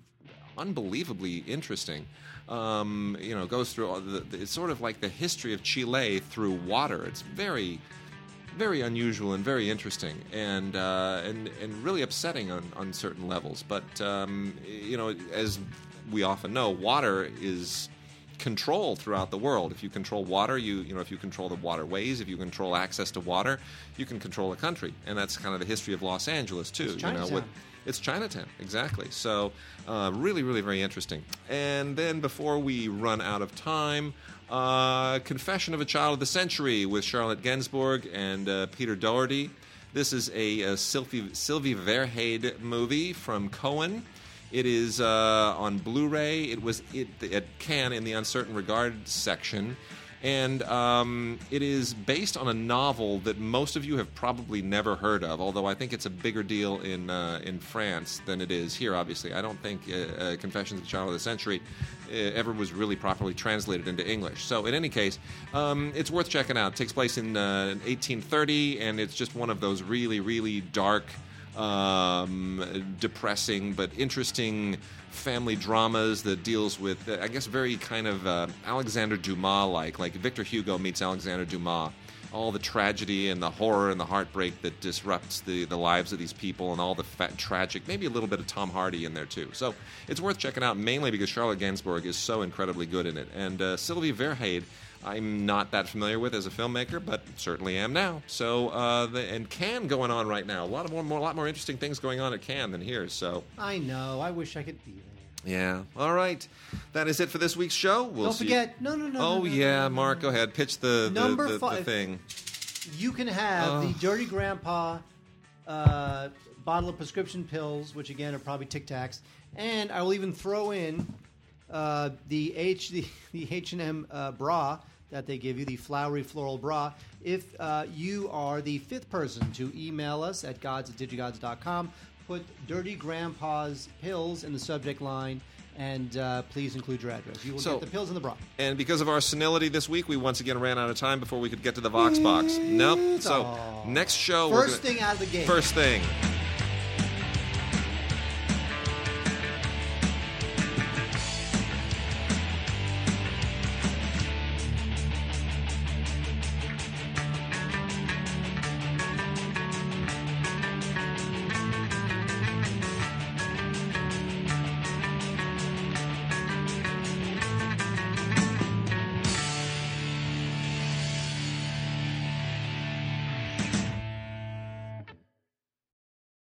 unbelievably interesting. Um, you know, goes through all the, it's sort of like the history of Chile through water. It's very very unusual and very interesting, and uh, and and really upsetting on, on certain levels. But um, you know, as we often know, water is control throughout the world. If you control water, you you know if you control the waterways, if you control access to water, you can control a country, and that's kind of the history of Los Angeles too. It's you know, with, it's Chinatown, exactly. So, uh, really, really very interesting. And then before we run out of time, uh, Confession of a Child of the Century with Charlotte Gainsbourg and uh, Peter Doherty. This is a, a Sylvie, Sylvie Verheyde movie from Cohen. It is uh, on Blu-ray. It was it, at in the Un Certain Regard section, and um, it is based on a novel that most of you have probably never heard of. Although I think it's a bigger deal in uh, in France than it is here. Obviously, I don't think uh, uh Confessions of the Child of the Century uh, ever was really properly translated into English. So, in any case, um, it's worth checking out. It takes place in 1830, uh, and it's just one of those really, really dark um, depressing but interesting family dramas that deals with, I guess, very kind of uh, Alexander Dumas like, like Victor Hugo meets Alexander Dumas. All the tragedy and the horror and the heartbreak that disrupts the, the lives of these people, and all the tragic, maybe a little bit of Tom Hardy in there too. So it's worth checking out, mainly because Charlotte Gainsbourg is so incredibly good in it. And uh, Sylvie Verheyde I'm not that familiar with as a filmmaker, but certainly am now. So, uh, the, and Cannes going on right now. A lot of more, more, a lot more interesting things going on at Cannes than here. So, I know. I wish I could be there. Yeah. All right. That is it for this week's show. We'll Don't forget. No, no, no. Oh no, no, yeah, no, Mark, go ahead. Pitch the the, Number the, the five. thing. You can have the Dirty Grandpa uh, bottle of prescription pills, which again are probably Tic Tacs, and I will even throw in uh, the H the the H and M uh, bra that they give you, the flowery floral bra. If uh, you are the fifth person to email us at gods at digigods.com, put Dirty Grandpa's pills in the subject line. And uh, please include your address. You will So- get the pills in the bra. And because of our senility this week, we once again ran out of time before we could get to the Vox box. Nope. So next show, we're First gonna- thing out of the gate. First thing.